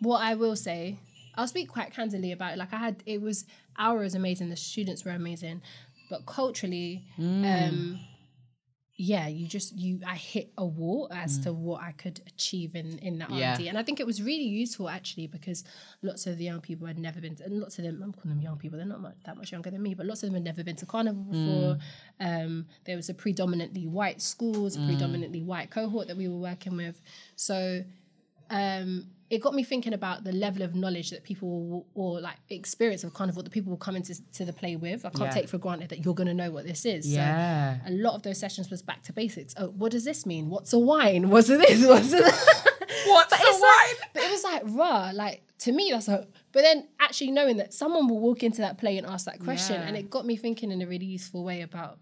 what I will say, I'll speak quite candidly about it. Like I had, it was our was amazing. The students were amazing, but culturally, um, yeah, you just you I hit a wall as to what I could achieve in in that Yeah. R&D, and I think it was really useful actually because lots of the young people had never been, to, and lots of them I'm calling them young people. They're not much, that much younger than me, but lots of them had never been to carnival before. Um, there was a predominantly white schools, a predominantly white cohort that we were working with, so um, it got me thinking about the level of knowledge that people will, or like experience of carnival that people will come into to the play with. I can't Yeah. take for granted that you're going to know what this is. Yeah. So a lot of those sessions was back to basics. Oh, what does this mean? What's a wine? What's this? What's a? What's But a wine? like, but I was like, raw. like to me that's a but then actually knowing that someone will walk into that play and ask that question Yeah. and it got me thinking in a really useful way about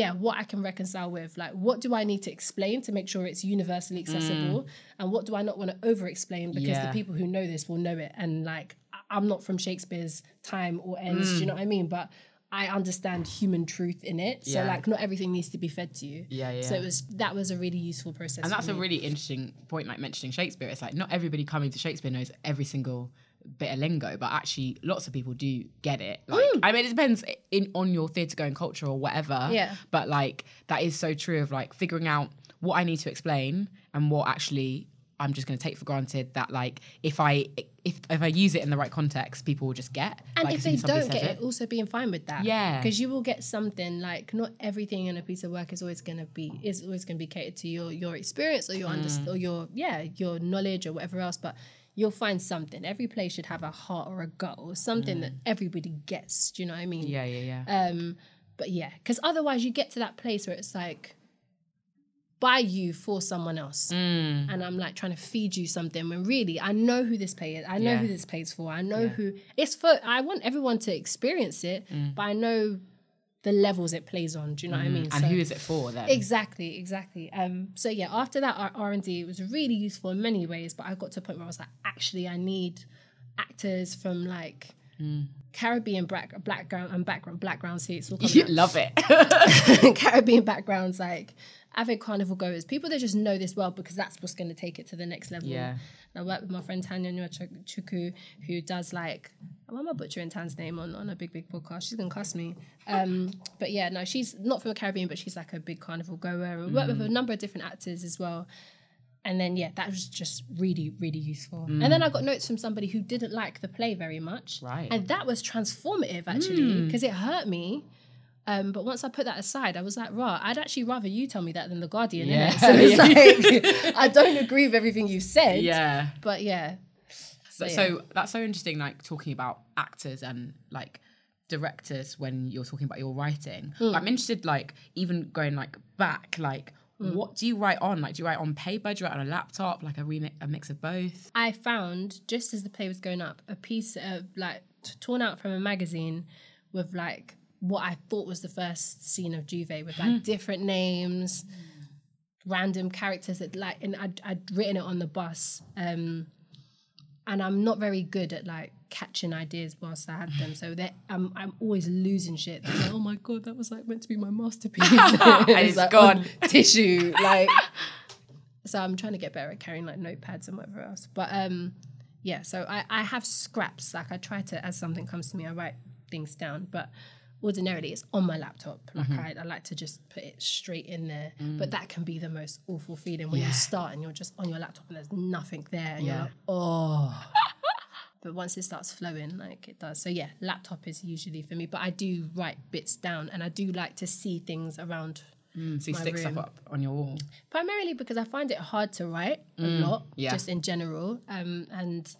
yeah, what I can reconcile with. Like what do I need to explain to make sure it's universally accessible? And what do I not want to over explain because Mm. Yeah. the people who know this will know it. And like I'm not from Shakespeare's time or ends, Mm. do you know what I mean? But I understand human truth in it. So Yeah. like not everything needs to be fed to you. Yeah, yeah. So it was that was a really useful process. And that's a really interesting point, like mentioning Shakespeare. It's like not everybody coming to Shakespeare knows every single bit of lingo, but actually lots of people do get it. Like, Mm. I mean, it depends in on your theatre going culture or whatever. Yeah. But like that is so true of like figuring out what I need to explain and what actually I'm just going to take for granted that like if I if if I use it in the right context, people will just get. And like, if they soon as somebody don't get it, also being fine with that. Yeah. Because you will get something like not everything in a piece of work is always gonna be is always gonna be catered to your your experience or your Mm. underst- or your yeah, your knowledge or whatever else. But you'll find something. Every play should have a heart or a gut or something that everybody gets. Do you know what I mean? Mm. Yeah, yeah, yeah. Um, but yeah, because otherwise you get to that place where it's like by you for someone else. Mm. And I'm like trying to feed you something when really I know who this play is. I know Yeah. who this play's for. I know Yeah. who it's for. I want everyone to experience it, Mm. but I know the levels it plays on. Do you know what I mean? and So- who is it for then? Exactly, exactly. Um, so yeah, after that R and D was really useful in many ways, but I got to a point where I was like, actually, I need actors from like Mm. Caribbean black background and background background seats. all coming You love it. Caribbean backgrounds, like avid carnival goers, people that just know this world because that's what's going to take it to the next level. Yeah. I work with my friend Tanya Nwa Chuku, who does like, why am I butchering Tan's name on, on a big, big podcast? She's going to cuss me. Um, but yeah, no, she's not from the Caribbean, but she's like a big carnival goer. And we work with mm. a number of different actors as well. And then, yeah, that was just really, really useful. And mm. then I got notes from somebody who didn't like the play very much. Right. And that was transformative, actually, mm. because it hurt me. Um, but once I put that aside, I was like, "Rah, I'd actually rather you tell me that than the Guardian." Yeah. innit? So it's like I don't agree with everything you've said. yeah. But yeah, So, So, yeah. so that's so interesting, like talking about actors and like directors when you're talking about your writing. But I'm interested, like even going like back, like Hmm. what do you write on? Like, do you write on paper? Do you write on a laptop? Like a remix, a mix of both? I found just as the play was going up, a piece of like t- torn out from a magazine with like what I thought was the first scene of J'Ouvert with like different names, random characters that like, and I'd, I'd written it on the bus. Um, and I'm not very good at like catching ideas whilst I had them. So that I'm I'm always losing shit. Like, oh my god, that was like meant to be my masterpiece. and it's like, gone. on tissue. Like so I'm trying to get better at carrying like notepads and whatever else. But um yeah, so I, I have scraps. Like I try to as something comes to me, I write things down. But ordinarily it's on my laptop. Like Mm-hmm. I, I like to just put it straight in there. But that can be the most awful feeling when Mm. Yeah. you start and you're just on your laptop and there's nothing there. And Yeah. you're like, oh. but once it starts flowing, like it does. So yeah, laptop is usually for me. But I do write bits down and I do like to see things around Mm, so you stick stuff up on your wall. primarily because I find it hard to write a lot, Mm, yeah. just in general. Um, and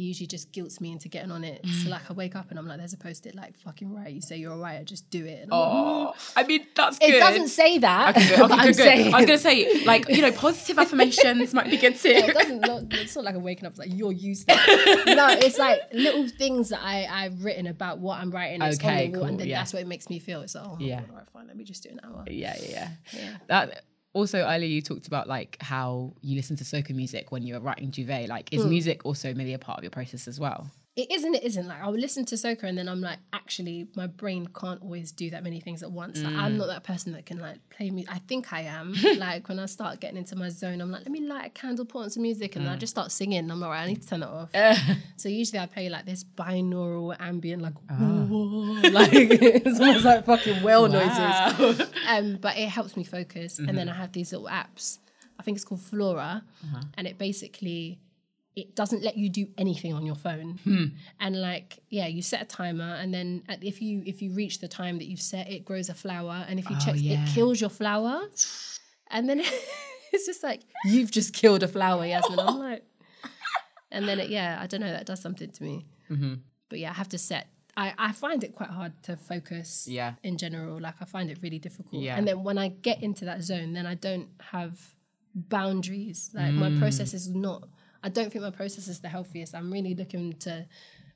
it usually just guilts me into getting on it. Mm. So like I wake up and I'm like, there's a post-it like fucking right. You say you're a writer, just do it. I'm like, Oh, I mean that's good. it doesn't say that. Okay, good. but Okay, I'm good, good. saying I was gonna say, like, you know, positive affirmations might be good too. it doesn't. Not, it's not like I'm waking up like you're useless. no, it's like little things that I I've written about what I'm writing. It's Okay, the and cool, then yeah. that's what it makes me feel. It's like, oh, Yeah. yeah. all right, fine. Let me just do an hour. Yeah, yeah, yeah. Yeah. That also earlier you talked about like how you listen to soca music when you were writing J'Ouvert. Like, is mm. music also maybe a part of your process as well? It isn't. It isn't. Like I'll listen to soca and then I'm like, actually, my brain can't always do that many things at once. Like, Mm. I'm not that person that can like play music. I think I am. like when I start getting into my zone, I'm like, let me light a candle, put on some music, and then I Mm. just start singing. I'm like, right, I need to turn it off. so usually I play like this binaural ambient, like, Ah. like it's almost like fucking whale noises. Um, but it helps me focus. And Mm-hmm. then I have these little apps. I think it's called Flora, Uh-huh. and it basically it doesn't let you do anything on your phone. Hmm. And like, yeah, you set a timer, and then at, if you if you reach the time that you've set, it grows a flower, and if you Oh, check, yeah. it kills your flower, and then it's just like you've just killed a flower, Yasmin. I'm like, and then it, yeah, I don't know, that does something to me. Mm-hmm. But yeah, I have to set. I, I find it quite hard to focus Yeah. in general. Like I find it really difficult. Yeah. And then when I get into that zone, then I don't have boundaries. Like my Mm. process is not I don't think my process is the healthiest. I'm really looking to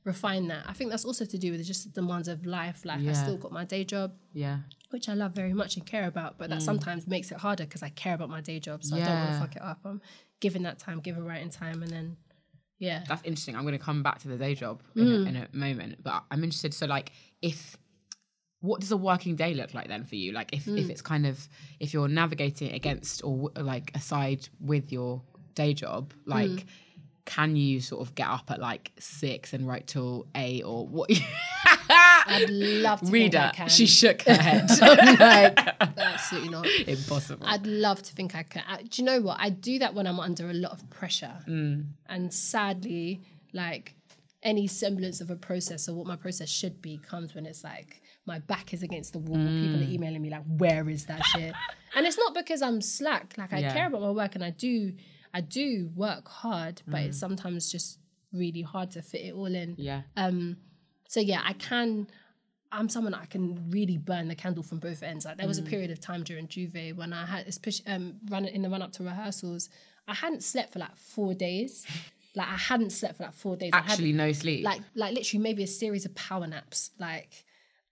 refine that. I think that's also to do with just the demands of life. Like I still got my day job, Yeah. which I love very much and care about, but that sometimes makes it harder because I care about my day job. So I don't want Mm. To fuck it up. I'm giving that time, giving writing time, and then yeah. That's interesting. I'm going to come back to the day job in, Mm. a, in a moment, but I'm interested. So, like, if what does a working day look like then for you? Like, if Mm. if it's kind of if you're navigating against or w- like aside with your day job, like. Mm. Can you sort of get up at like six and write till eight or what? I'd love to think Reader, I can. she shook her head. Like, absolutely not. Impossible. I'd love to think I could. I, do you know what? I do that when I'm under a lot of pressure. Mm. And sadly, like any semblance of a process or what my process should be comes when it's like my back is against the wall. People Mm. are emailing me like, "Where is that shit?" and it's not because I'm slack. Like I Yeah. care about my work and I do, I do work hard, but Mm. it's sometimes just really hard to fit it all in. yeah. Um, so yeah, I can. I'm someone that I can really burn the candle from both ends. Like there was a period of time during J'Ouvert when I had especially um run in the run up to rehearsals, I hadn't slept for like four days. Like I hadn't slept for like four days. I Actually, no sleep. like like literally maybe a series of power naps. Like,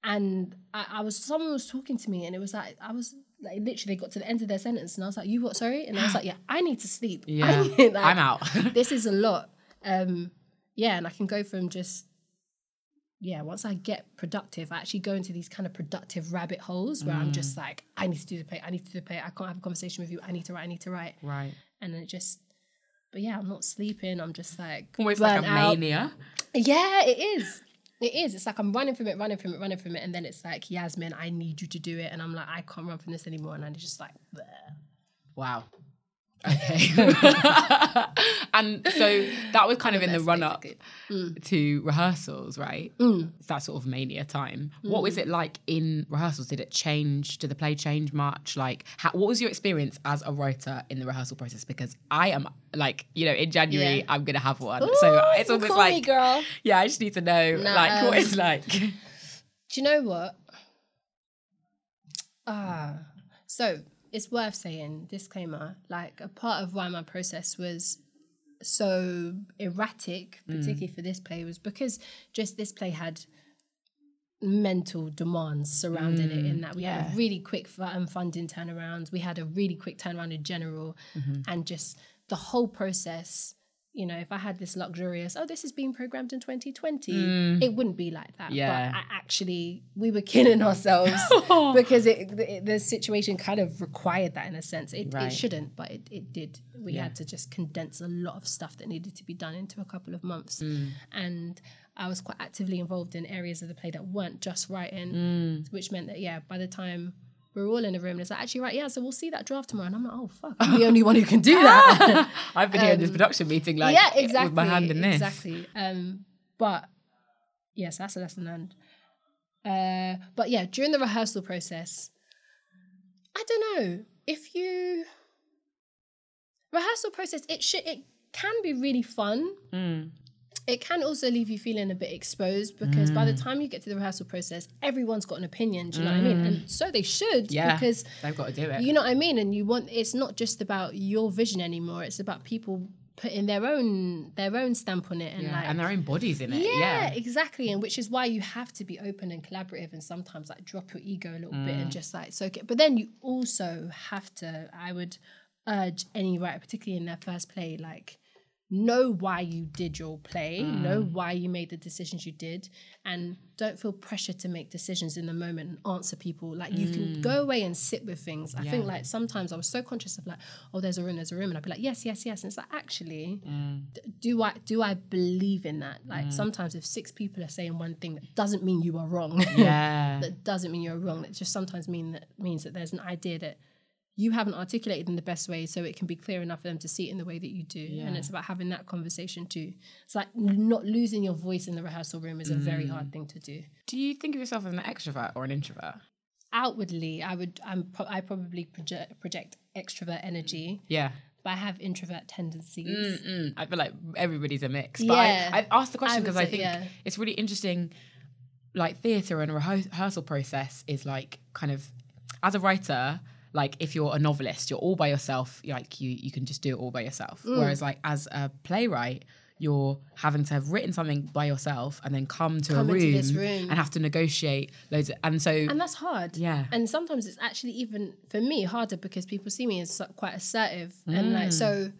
and I, I was someone was talking to me and it was like I was like literally they got to the end of their sentence and I was like, "You what? Sorry?" And I was like, "Yeah, I need to sleep. Yeah. like, I'm out. this is a lot. Um, yeah, and I can go from just yeah. Once I get productive, I actually go into these kind of productive rabbit holes where I'm Mm. just like, I need to do the play. I need to do the play. I can't have a conversation with you. I need to write. I need to write. right. And then it just, but yeah, I'm not sleeping. I'm just like Almost like a out. mania. Yeah, it is. It is. It's like I'm running from it, running from it, running from it, and then it's like Yasmin, I need you to do it, and I'm like, I can't run from this anymore, and I'm just like, Bleh. Wow. Okay. and so that was kind of in the run up basically- to rehearsals, right? Mm. It's that sort of mania time. What was it like in rehearsals? Did it change? Did the play change much? Like, how, what was your experience as a writer in the rehearsal process? Because I am like, you know, in January, Yeah. I'm going to have one. so it's almost like, me, girl. yeah, I just need to know, No, like, what um, it's like. Do you know what? Ah, so it's worth saying disclaimer. Like a part of why my process was so erratic, Mm. particularly for this play, was because just this play had mental demands surrounding it. In that we had yeah. a really quick um, funding turnarounds we had a really quick turnaround in general, Mm-hmm. and just the whole process. You know, if I had this luxurious, oh, this is being programmed in 2020, it wouldn't be like that. Mm. Yeah. But I actually, we were killing ourselves because it, the, the situation kind of required that in a sense. It, Right. it shouldn't, but it, it did. We Yeah. had to just condense a lot of stuff that needed to be done into a couple of months. Mm. And I was quite actively involved in areas of the play that weren't just writing, Mm. which meant that, yeah, by the time were all in a room, and it's like, actually, right, yeah, so we'll see that draft tomorrow. And I'm like, oh, fuck, I'm the only one who can do that. I've been here in this production meeting, like, yeah, exactly. with my hand in this. Exactly. Um, but yes, that's a lesson learned. Uh, but yeah, during the rehearsal process, I don't know if you rehearsal process. It should it can be really fun. Mm. It can also leave you feeling a bit exposed because by the time you get to the rehearsal process, everyone's got an opinion. Do you know what I mean? And so they should. Yeah. Because They've got to do it. you know what I mean? And you want it's not just about your vision anymore. It's about people putting their own their own stamp on it and yeah. like and their own bodies in it. yeah, Yeah. exactly. And which is why you have to be open and collaborative and sometimes like drop your ego a little bit Mm. and just like soak it. But then you also have to, I would urge any writer, particularly in their first play, like know why you did your play, know Mm. why you made the decisions you did, and don't feel pressure to make decisions in the moment and answer people. Like you can go away and sit with things. I think Mm. Like sometimes I was so conscious of like, oh, there's a room, there's a room, and I'd be like, yes, yes, yes. And it's like actually, Mm. do I do I believe in that? Like sometimes if six people are saying one thing, that doesn't mean you are wrong. Yeah. that doesn't mean you're wrong. It just sometimes mean that means that there's an idea that you haven't articulated in the best way, so it can be clear enough for them to see it in the way that you do. And it's about having that conversation too. It's like not losing your voice in the rehearsal room is a very hard thing to do. Do you think of yourself as an extrovert or an introvert? Outwardly, I would I'm pro- I probably project project extrovert energy, Yeah. but I have introvert tendencies. Mm, I feel like everybody's a mix. But Yeah. I, I've asked the question because I, say, think yeah. it's really interesting. Like theatre and rehearsal process is like kind of, as a writer, like if you're a novelist, you're all by yourself. Like you, you can just do it all by yourself. Whereas like as a playwright, you're having to have written something by yourself and then come to Come a room, room. and have to negotiate loads. Of, and so and that's hard. Yeah. And sometimes it's actually even for me harder because people see me as quite assertive and like so Mm.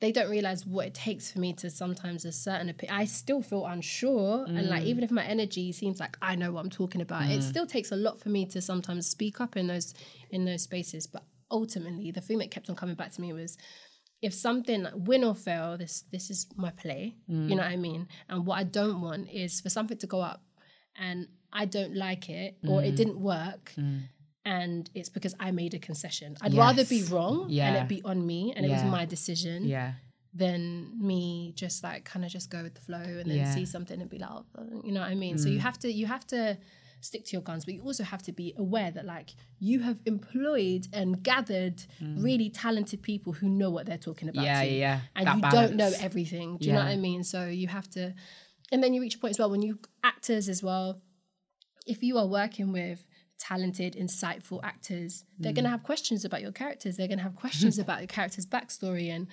They don't realize what it takes for me to sometimes a certain opinion. I still feel unsure and like Mm. even if my energy seems like I know what I'm talking about, it mm. still takes a lot for me to sometimes speak up in those in those spaces. But ultimately, the thing that kept on coming back to me was if something win or fail, this this is my play. You know mm. what I mean? And what I don't want is for something to go up and I don't like it or it mm. didn't work. And it's because I made a concession. I'd rather be Yes. wrong and it be on me and it was my decision yeah, than me just like kind of just go with the flow and then Yeah. Mm. see something and be like, oh, you know what I mean? So you have to you have to stick to your guns, but you also have to be aware that like you have employed and gathered really talented people who know what they're talking about. Mm. Yeah, too. yeah, yeah. And That you don't know everything. Do you know what I mean? So you have to and then you reach a point as well when you actors as well, if you are working with talented, insightful actors, they're Mm. going to have questions about your characters. They're going to have questions about your character's backstory and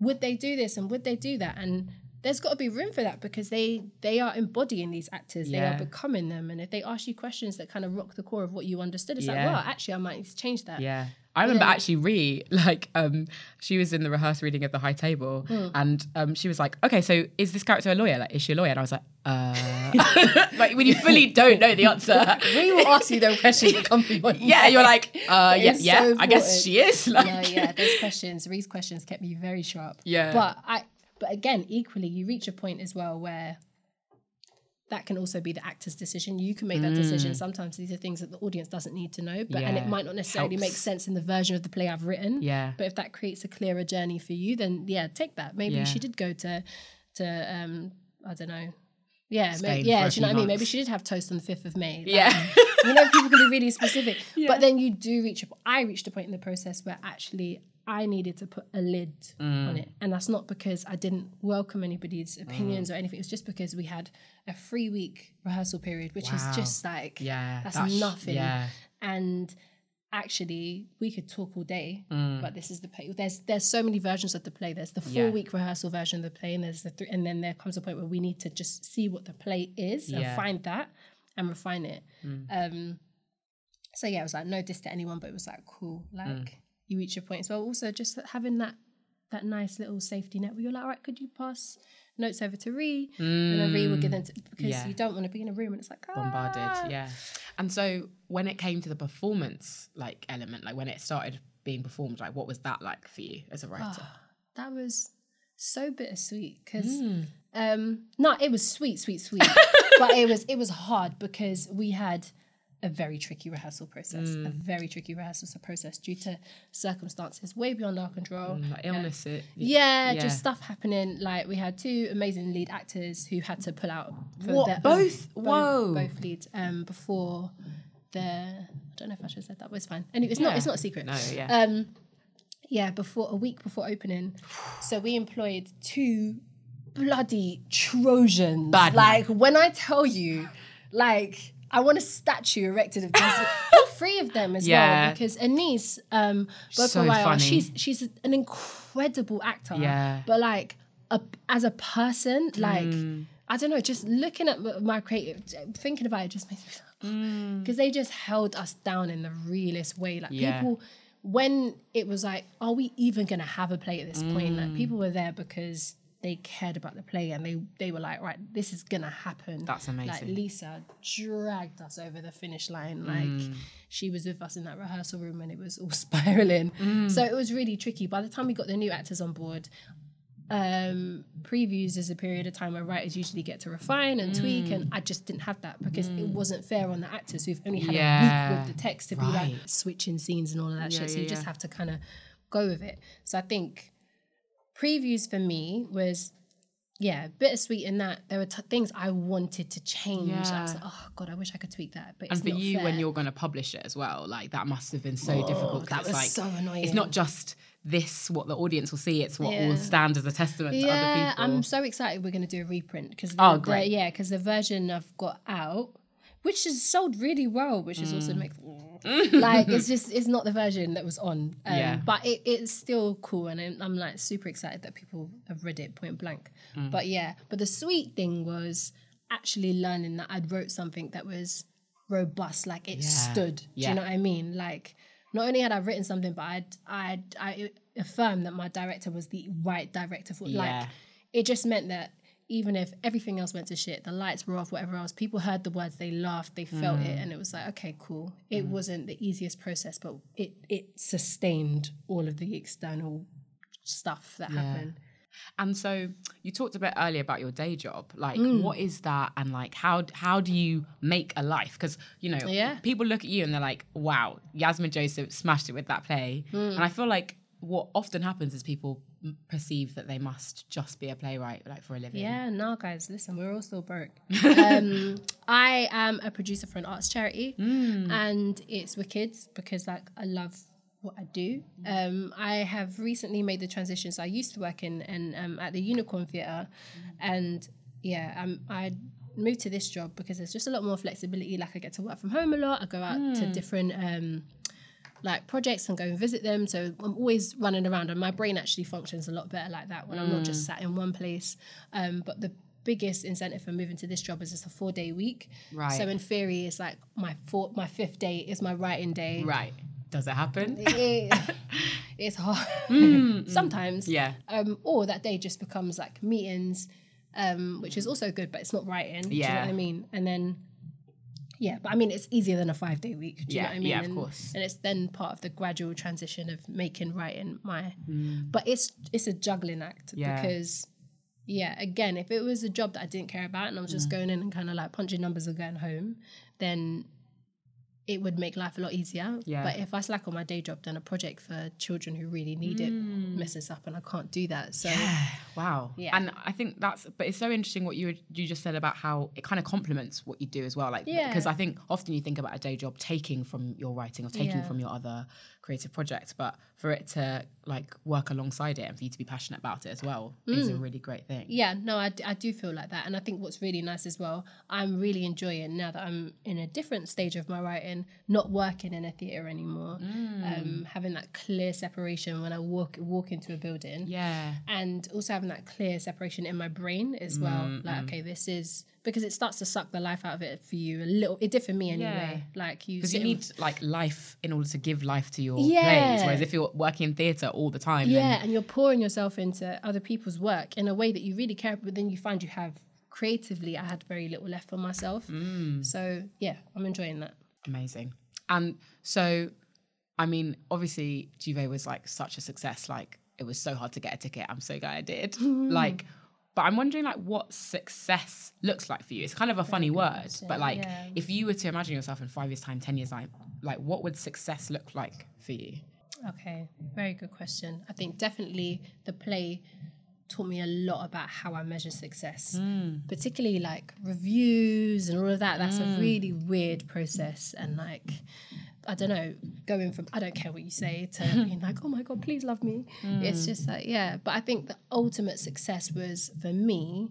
would they do this and would they do that? And there's got to be room for that because they they are embodying these actors. They are becoming them. And if they ask you questions that kind of rock the core of what you understood, it's like, well, actually, I might need to change that. Yeah. I remember Yeah. actually Ree, like, um, she was in the rehearsal reading of the High Table, and um, she was like, "Okay, so is this character a lawyer? Like, is she a lawyer?" And I was like, "Uh," like when you fully don't know the answer. We will ask you those questions that come from yeah, you're like, uh, yeah, yeah. so I guess she is. Like, no, yeah, those questions, Ree's questions kept me very sharp. Yeah. But I but again, equally, you reach a point as well where that can also be the actor's decision. You can make that decision. Sometimes these are things that the audience doesn't need to know, but and Mm. It might not necessarily make sense in the version of the play I've written. Yeah. But if that creates a clearer journey for you, then yeah, take that. Maybe Yeah. she did go to to um I don't know. Yeah, yeah, do you know what I mean? Maybe she did have toast on the fifth of May. Like, Yeah. you know, people can be really specific. Yeah. But then you do reach a I reached a point in the process where actually I needed to put a lid Mm. on it. And that's not because I didn't welcome anybody's opinions or anything. It was just because we had a three week rehearsal period, which Wow. is just like Yeah, that's, that's- nothing. yeah. And actually we could talk all day, Mm. but this is the play. There's there's so many versions of the play. There's the four Yeah. week rehearsal version of the play, and there's the three, and then there comes a point where we need to just see what the play is Yeah. and find that and refine it. Mm. Um, so yeah, it was like no diss to anyone, but it was like cool. Like Mm. You reach a point as well. Also, just having that that nice little safety net where you're like, all right, could you pass notes over to Ree, and then Ree will give them to, because Mm. Yeah. you don't want to be in a room and it's like ah. bombarded yeah and so when it came to the performance like element like when it started being performed like what was that like for you as a writer That was so bittersweet because Mm. um no, it was sweet, sweet, sweet. but it was it was hard because we had a very tricky rehearsal process, a Mm. very tricky rehearsal process due to circumstances way beyond our control. Mm, like illness it Yeah, Yeah. just stuff happening. Like we had two amazing lead actors who had to pull out. for What? their- Both? both, Whoa. both leads um, before the. I don't know if I should have said that, but it's fine. Anyway, it's not. It's not a secret. no yeah Um, yeah, before a week before opening, so we employed two bloody Trojans. Bad like when I tell you, like I want a statue erected of these, all three of them as Yeah. well. Because Anise, um, So funny. she's she's an incredible actor. Yeah. but like a, as a person, like. Mm. I don't know, just looking at my creative, thinking about it just makes me Mm. because they just held us down in the realest way. Like Yeah. people, when it was like, are we even gonna have a play at this point? Mm. Like people were there because they cared about the play and they they were like, right, this is gonna happen. That's amazing. Like. Lisa dragged us over the finish line. Like Mm. she was with us in that rehearsal room and it was all spiraling. Mm. So it was really tricky. By the time we got the new actors on board, um previews is a period of time where writers usually get to refine and tweak Mm. and I just didn't have that because it wasn't fair on the actors who've only had a week with the text to be like switching scenes and all of that Yeah, shit so yeah, you just have to kind of go with it so I think previews for me was yeah bittersweet in that there were t- things I wanted to change I was Yeah. like oh god I wish I could tweak that but and it's for not you when you're going to publish it as well like that must have been so difficult. that was like so annoying. it's not just this what the audience will see it's what Yeah. will stand as a testament to other Yeah, people I'm so excited we're going to do a reprint because Oh, great. yeah, because the version I've got out, which is sold really well, which is Mm. also make like it's just it's not the version that was on. Um, Yeah. But it, it's still cool, and I'm, I'm like super excited that people have read it point blank. Mm. But yeah, but the sweet thing was actually learning that I'd wrote something that was robust, like it Yeah. stood. Do you know what I mean? Like not only had I written something, but I'd I'd I affirmed that my director was the right director for Yeah. like it just meant that even if everything else went to shit, the lights were off, whatever else, people heard the words, they laughed, they felt it, Mm. and it was like, okay, cool. It wasn't the easiest process, but it it sustained all of the external stuff that happened. And so you talked a bit earlier about your day job. Like, Mm. what is that? And like, how how do you make a life? Because you know, Yeah. people look at you and they're like, "Wow, Yasmin Joseph smashed it with that play." Mm. And I feel like what often happens is people perceive that they must just be a playwright, like for a living. Yeah, no, guys, listen, we're all still broke. um, I am a producer for an arts charity, and it's wicked because like I love what I do. Um, I have recently made the transition. So I used to work in and um, at the Unicorn Theatre, and yeah, um, I moved to this job because there's just a lot more flexibility. Like I get to work from home a lot. I go out to different. Like projects and go and visit them. So I'm always running around, and my brain actually functions a lot better like that when I'm not just sat in one place. Um, but the biggest incentive for moving to this job is it's a four day week. Right. So in theory, it's like my four, my fifth day is my writing day. Right. Does it happen? It- it's hard sometimes. Yeah. Um, or that day just becomes like meetings, um, which is also good, but it's not writing. Do you know Yeah. what I mean? And then, yeah, but I mean, it's easier than a five day week. Do you Yeah, know what I mean? yeah, of and, course. And it's then part of the gradual transition of making writing my. Mm. But it's it's a juggling act Yeah. because. Yeah, again, if it was a job that I didn't care about and I was Mm. just going in and kind of like punching numbers and going home, then it would make life a lot easier. Yeah. But if I slack on my day job, then a project for children who really need it Mm. messes up, and I can't do that. So Wow. Yeah. And I think that's, but it's so interesting what you you just said about how it kind of complements what you do as well. Like, Yeah. because I think often you think about a day job taking from your writing or taking Yeah. from your other creative project, but for it to like work alongside it and for you to be passionate about it as well is Mm. a really great thing. yeah, no, I, d- I do feel like that, and I think what's really nice as well, I'm really enjoying now that I'm in a different stage of my writing, not working in a theater anymore, Mm. um, having that clear separation when I walk walk into a building. Yeah. and also having that clear separation in my brain as well. Mm, Like, okay, this is because it starts to suck the life out of it for you a little. It did for me anyway. Like you, Because you need like life in order to give life to your Yeah. plays. Whereas if you're working in theatre all the time, yeah, then and you're pouring yourself into other people's work in a way that you really care, but then you find you have creatively. I had very little left for myself, Mm. so yeah, I'm enjoying that. Amazing. And so, I mean, obviously, J'Ouvert was like such a success. Like, it was so hard to get a ticket. I'm so glad I did. like, but I'm wondering, like, what success looks like for you. It's kind of a funny word, but like, yeah. if you were to imagine yourself in five years' time, 10 years' time, like, what would success look like for you? Okay, very good question. I think definitely the play taught me a lot about how I measure success, mm. particularly like reviews and all of that. That's a mm. really weird process. And like, I don't know, going from I don't care what you say to being like, oh my God, please love me. Mm. It's just like, yeah. But I think the ultimate success was for me.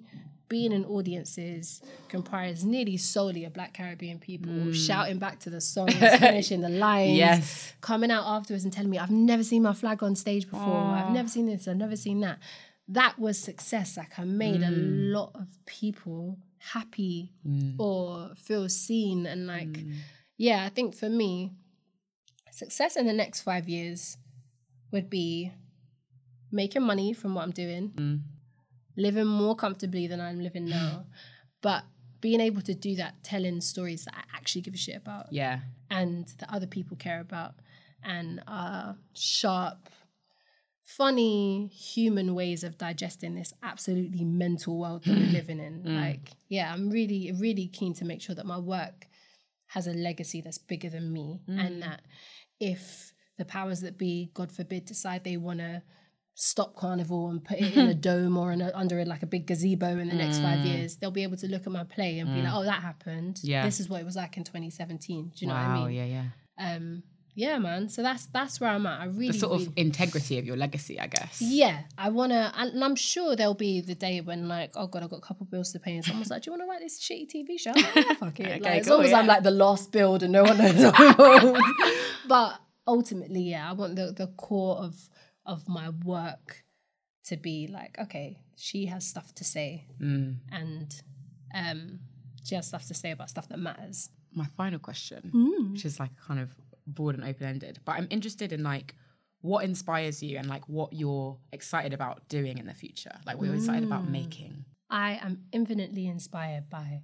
Being in audiences comprised nearly solely of Black Caribbean people mm. shouting back to the songs, finishing the lines, Yes. coming out afterwards and telling me I've never seen my flag on stage before. I've never seen this. I've never seen that. That was success. Like I made a mm. lot of people happy or feel seen and like yeah. I think for me, success in the next five years would be making money from what I'm doing, mm. living more comfortably than I'm living now, but being able to do that, telling stories that I actually give a shit about Yeah. and that other people care about and are sharp, funny, human ways of digesting this absolutely mental world that we're living in. Mm. Like, yeah, I'm really, really keen to make sure that my work has a legacy that's bigger than me and mm. that if the powers that be, God forbid, decide they want to stop carnival and put it in a dome or in a, under like a big gazebo in the next five mm. years, they'll be able to look at my play and be mm. like, "Oh, that happened. Yeah. This is what it was like in 2017." Do you know wow. what I mean? Yeah. Yeah. Um, yeah, man. So that's that's where I'm at. I really The sort really, of integrity of your legacy, I guess. Yeah, I wanna, and I'm sure there'll be the day when like, oh god, I've got a couple bills to pay, and someone's like, do you want to write this shitty TV show? Yeah, fuck it. Okay, like, as cool, long as I'm like the last build and no one knows but ultimately, yeah, I want the the core of of my work to be like, okay, she has stuff to say, Mm. and um, she has stuff to say about stuff that matters. My final question, Mm. which is like kind of broad and open ended, but I'm interested in like what inspires you and like what you're excited about doing in the future. Like what you're excited about Mm. making. I am infinitely inspired by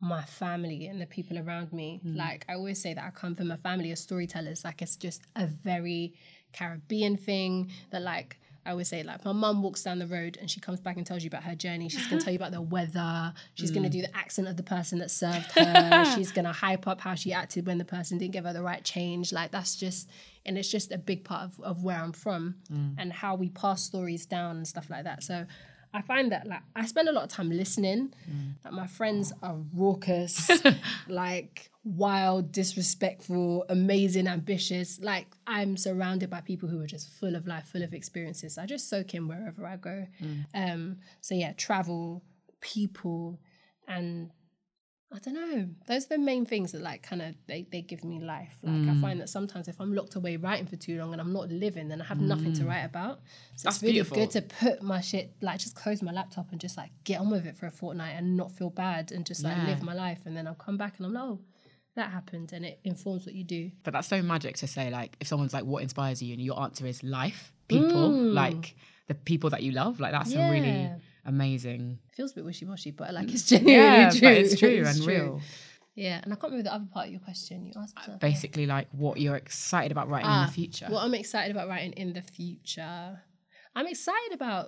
my family and the people around me. Like I always say that I come from a family of storytellers. Like it's just a very Caribbean thing that like I always say like my mum walks down the road and she comes back and tells you about her journey. She's gonna tell you about the weather. She's gonna mm. do the accent of the person that served her. She's gonna hype up how she acted when the person didn't give her the right change. Like that's just and it's just a big part of, of where I'm from mm. and how we pass stories down and stuff like that. So I find that like I spend a lot of time listening. Mm. Like my friends are raucous, like wild, disrespectful, amazing, ambitious. Like I'm surrounded by people who are just full of life, full of experiences. I just soak in wherever I go. Mm. Um, so yeah, travel, people, and I don't know. Those are the main things that like kind of they, they give me life. Like I find mm. that sometimes if I'm locked away writing for too long and I'm not living, then I have nothing to mm. write about. So That's it's really beautiful. good to put my shit like just close my laptop and just like get on with it for a fortnight and not feel bad and just like Yeah. live my life and then I'll come back and I'm like, oh, that happened and it informs what you do. But that's so magic to say like if someone's like what inspires you and your answer is life, people, like the people that you love, like that's a really Mm. Amazing. It feels a bit wishy washy, but like it's genuinely Yeah, true. it's true It's and true. real. Yeah, and I can't remember the other part of your question. You asked something. Basically like what you're excited about writing in Ah, the future. What I'm excited about writing in the future. I'm excited about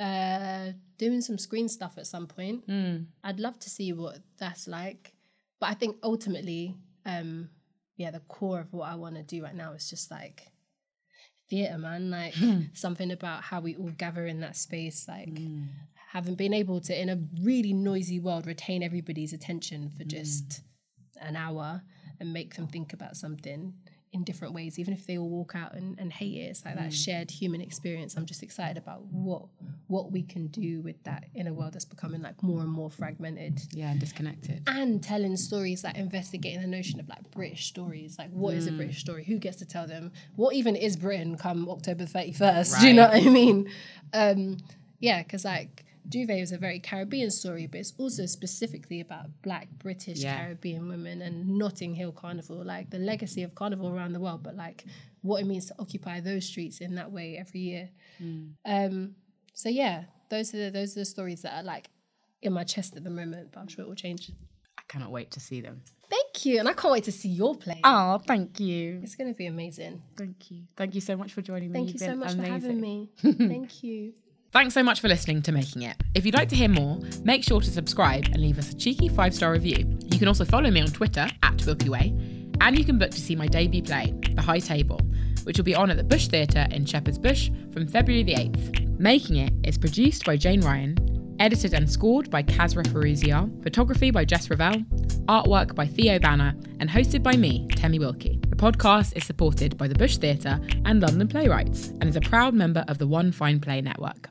uh doing some screen stuff at some point. Mm. I'd love to see what that's like. But I think ultimately, um, yeah, the core of what I want to do right now is just like theatre, man. Like hmm. something about how we all gather in that space, like hmm. having been able to, in a really noisy world, retain everybody's attention for hmm. just an hour and make them think about something in different ways, even if they all walk out and, and hate it. It's like that shared human experience. I'm just excited about what what we can do with that in a world that's becoming like more and more fragmented. Yeah, and disconnected. And telling stories like investigating the notion of like British stories. Like what is a Mm. British story? Who gets to tell them? What even is Britain come October 31st? Do you know what I mean? Um, yeah, because like J'Ouvert is a very Caribbean story, but it's also specifically about Black British Yeah. Caribbean women and Notting Hill Carnival, like the legacy of Carnival around the world, but like what it means to occupy those streets in that way every year. Mm. Um, so yeah, those are the, those are the stories that are like in my chest at the moment, but I'm sure it will change. I cannot wait to see them. Thank you, and I can't wait to see your play. Oh, thank you. It's going to be amazing. Thank you. Thank you so much for joining me. Thank You've you so much for having amazing. me. Thank you. Thanks so much for listening to Making It. If you'd like to hear more, make sure to subscribe and leave us a cheeky five star review. You can also follow me on Twitter at Wilkey Way, and you can book to see my debut play, The High Table, which will be on at the Bush Theatre in Shepherd's Bush from February the 8th. Making It is produced by Jane Ryan, edited and scored by Kazra Feruzia, photography by Jess Ravel, artwork by Theo Banner, and hosted by me, Temi Wilkey. The podcast is supported by the Bush Theatre and London Playwrights, and is a proud member of the One Fine Play Network.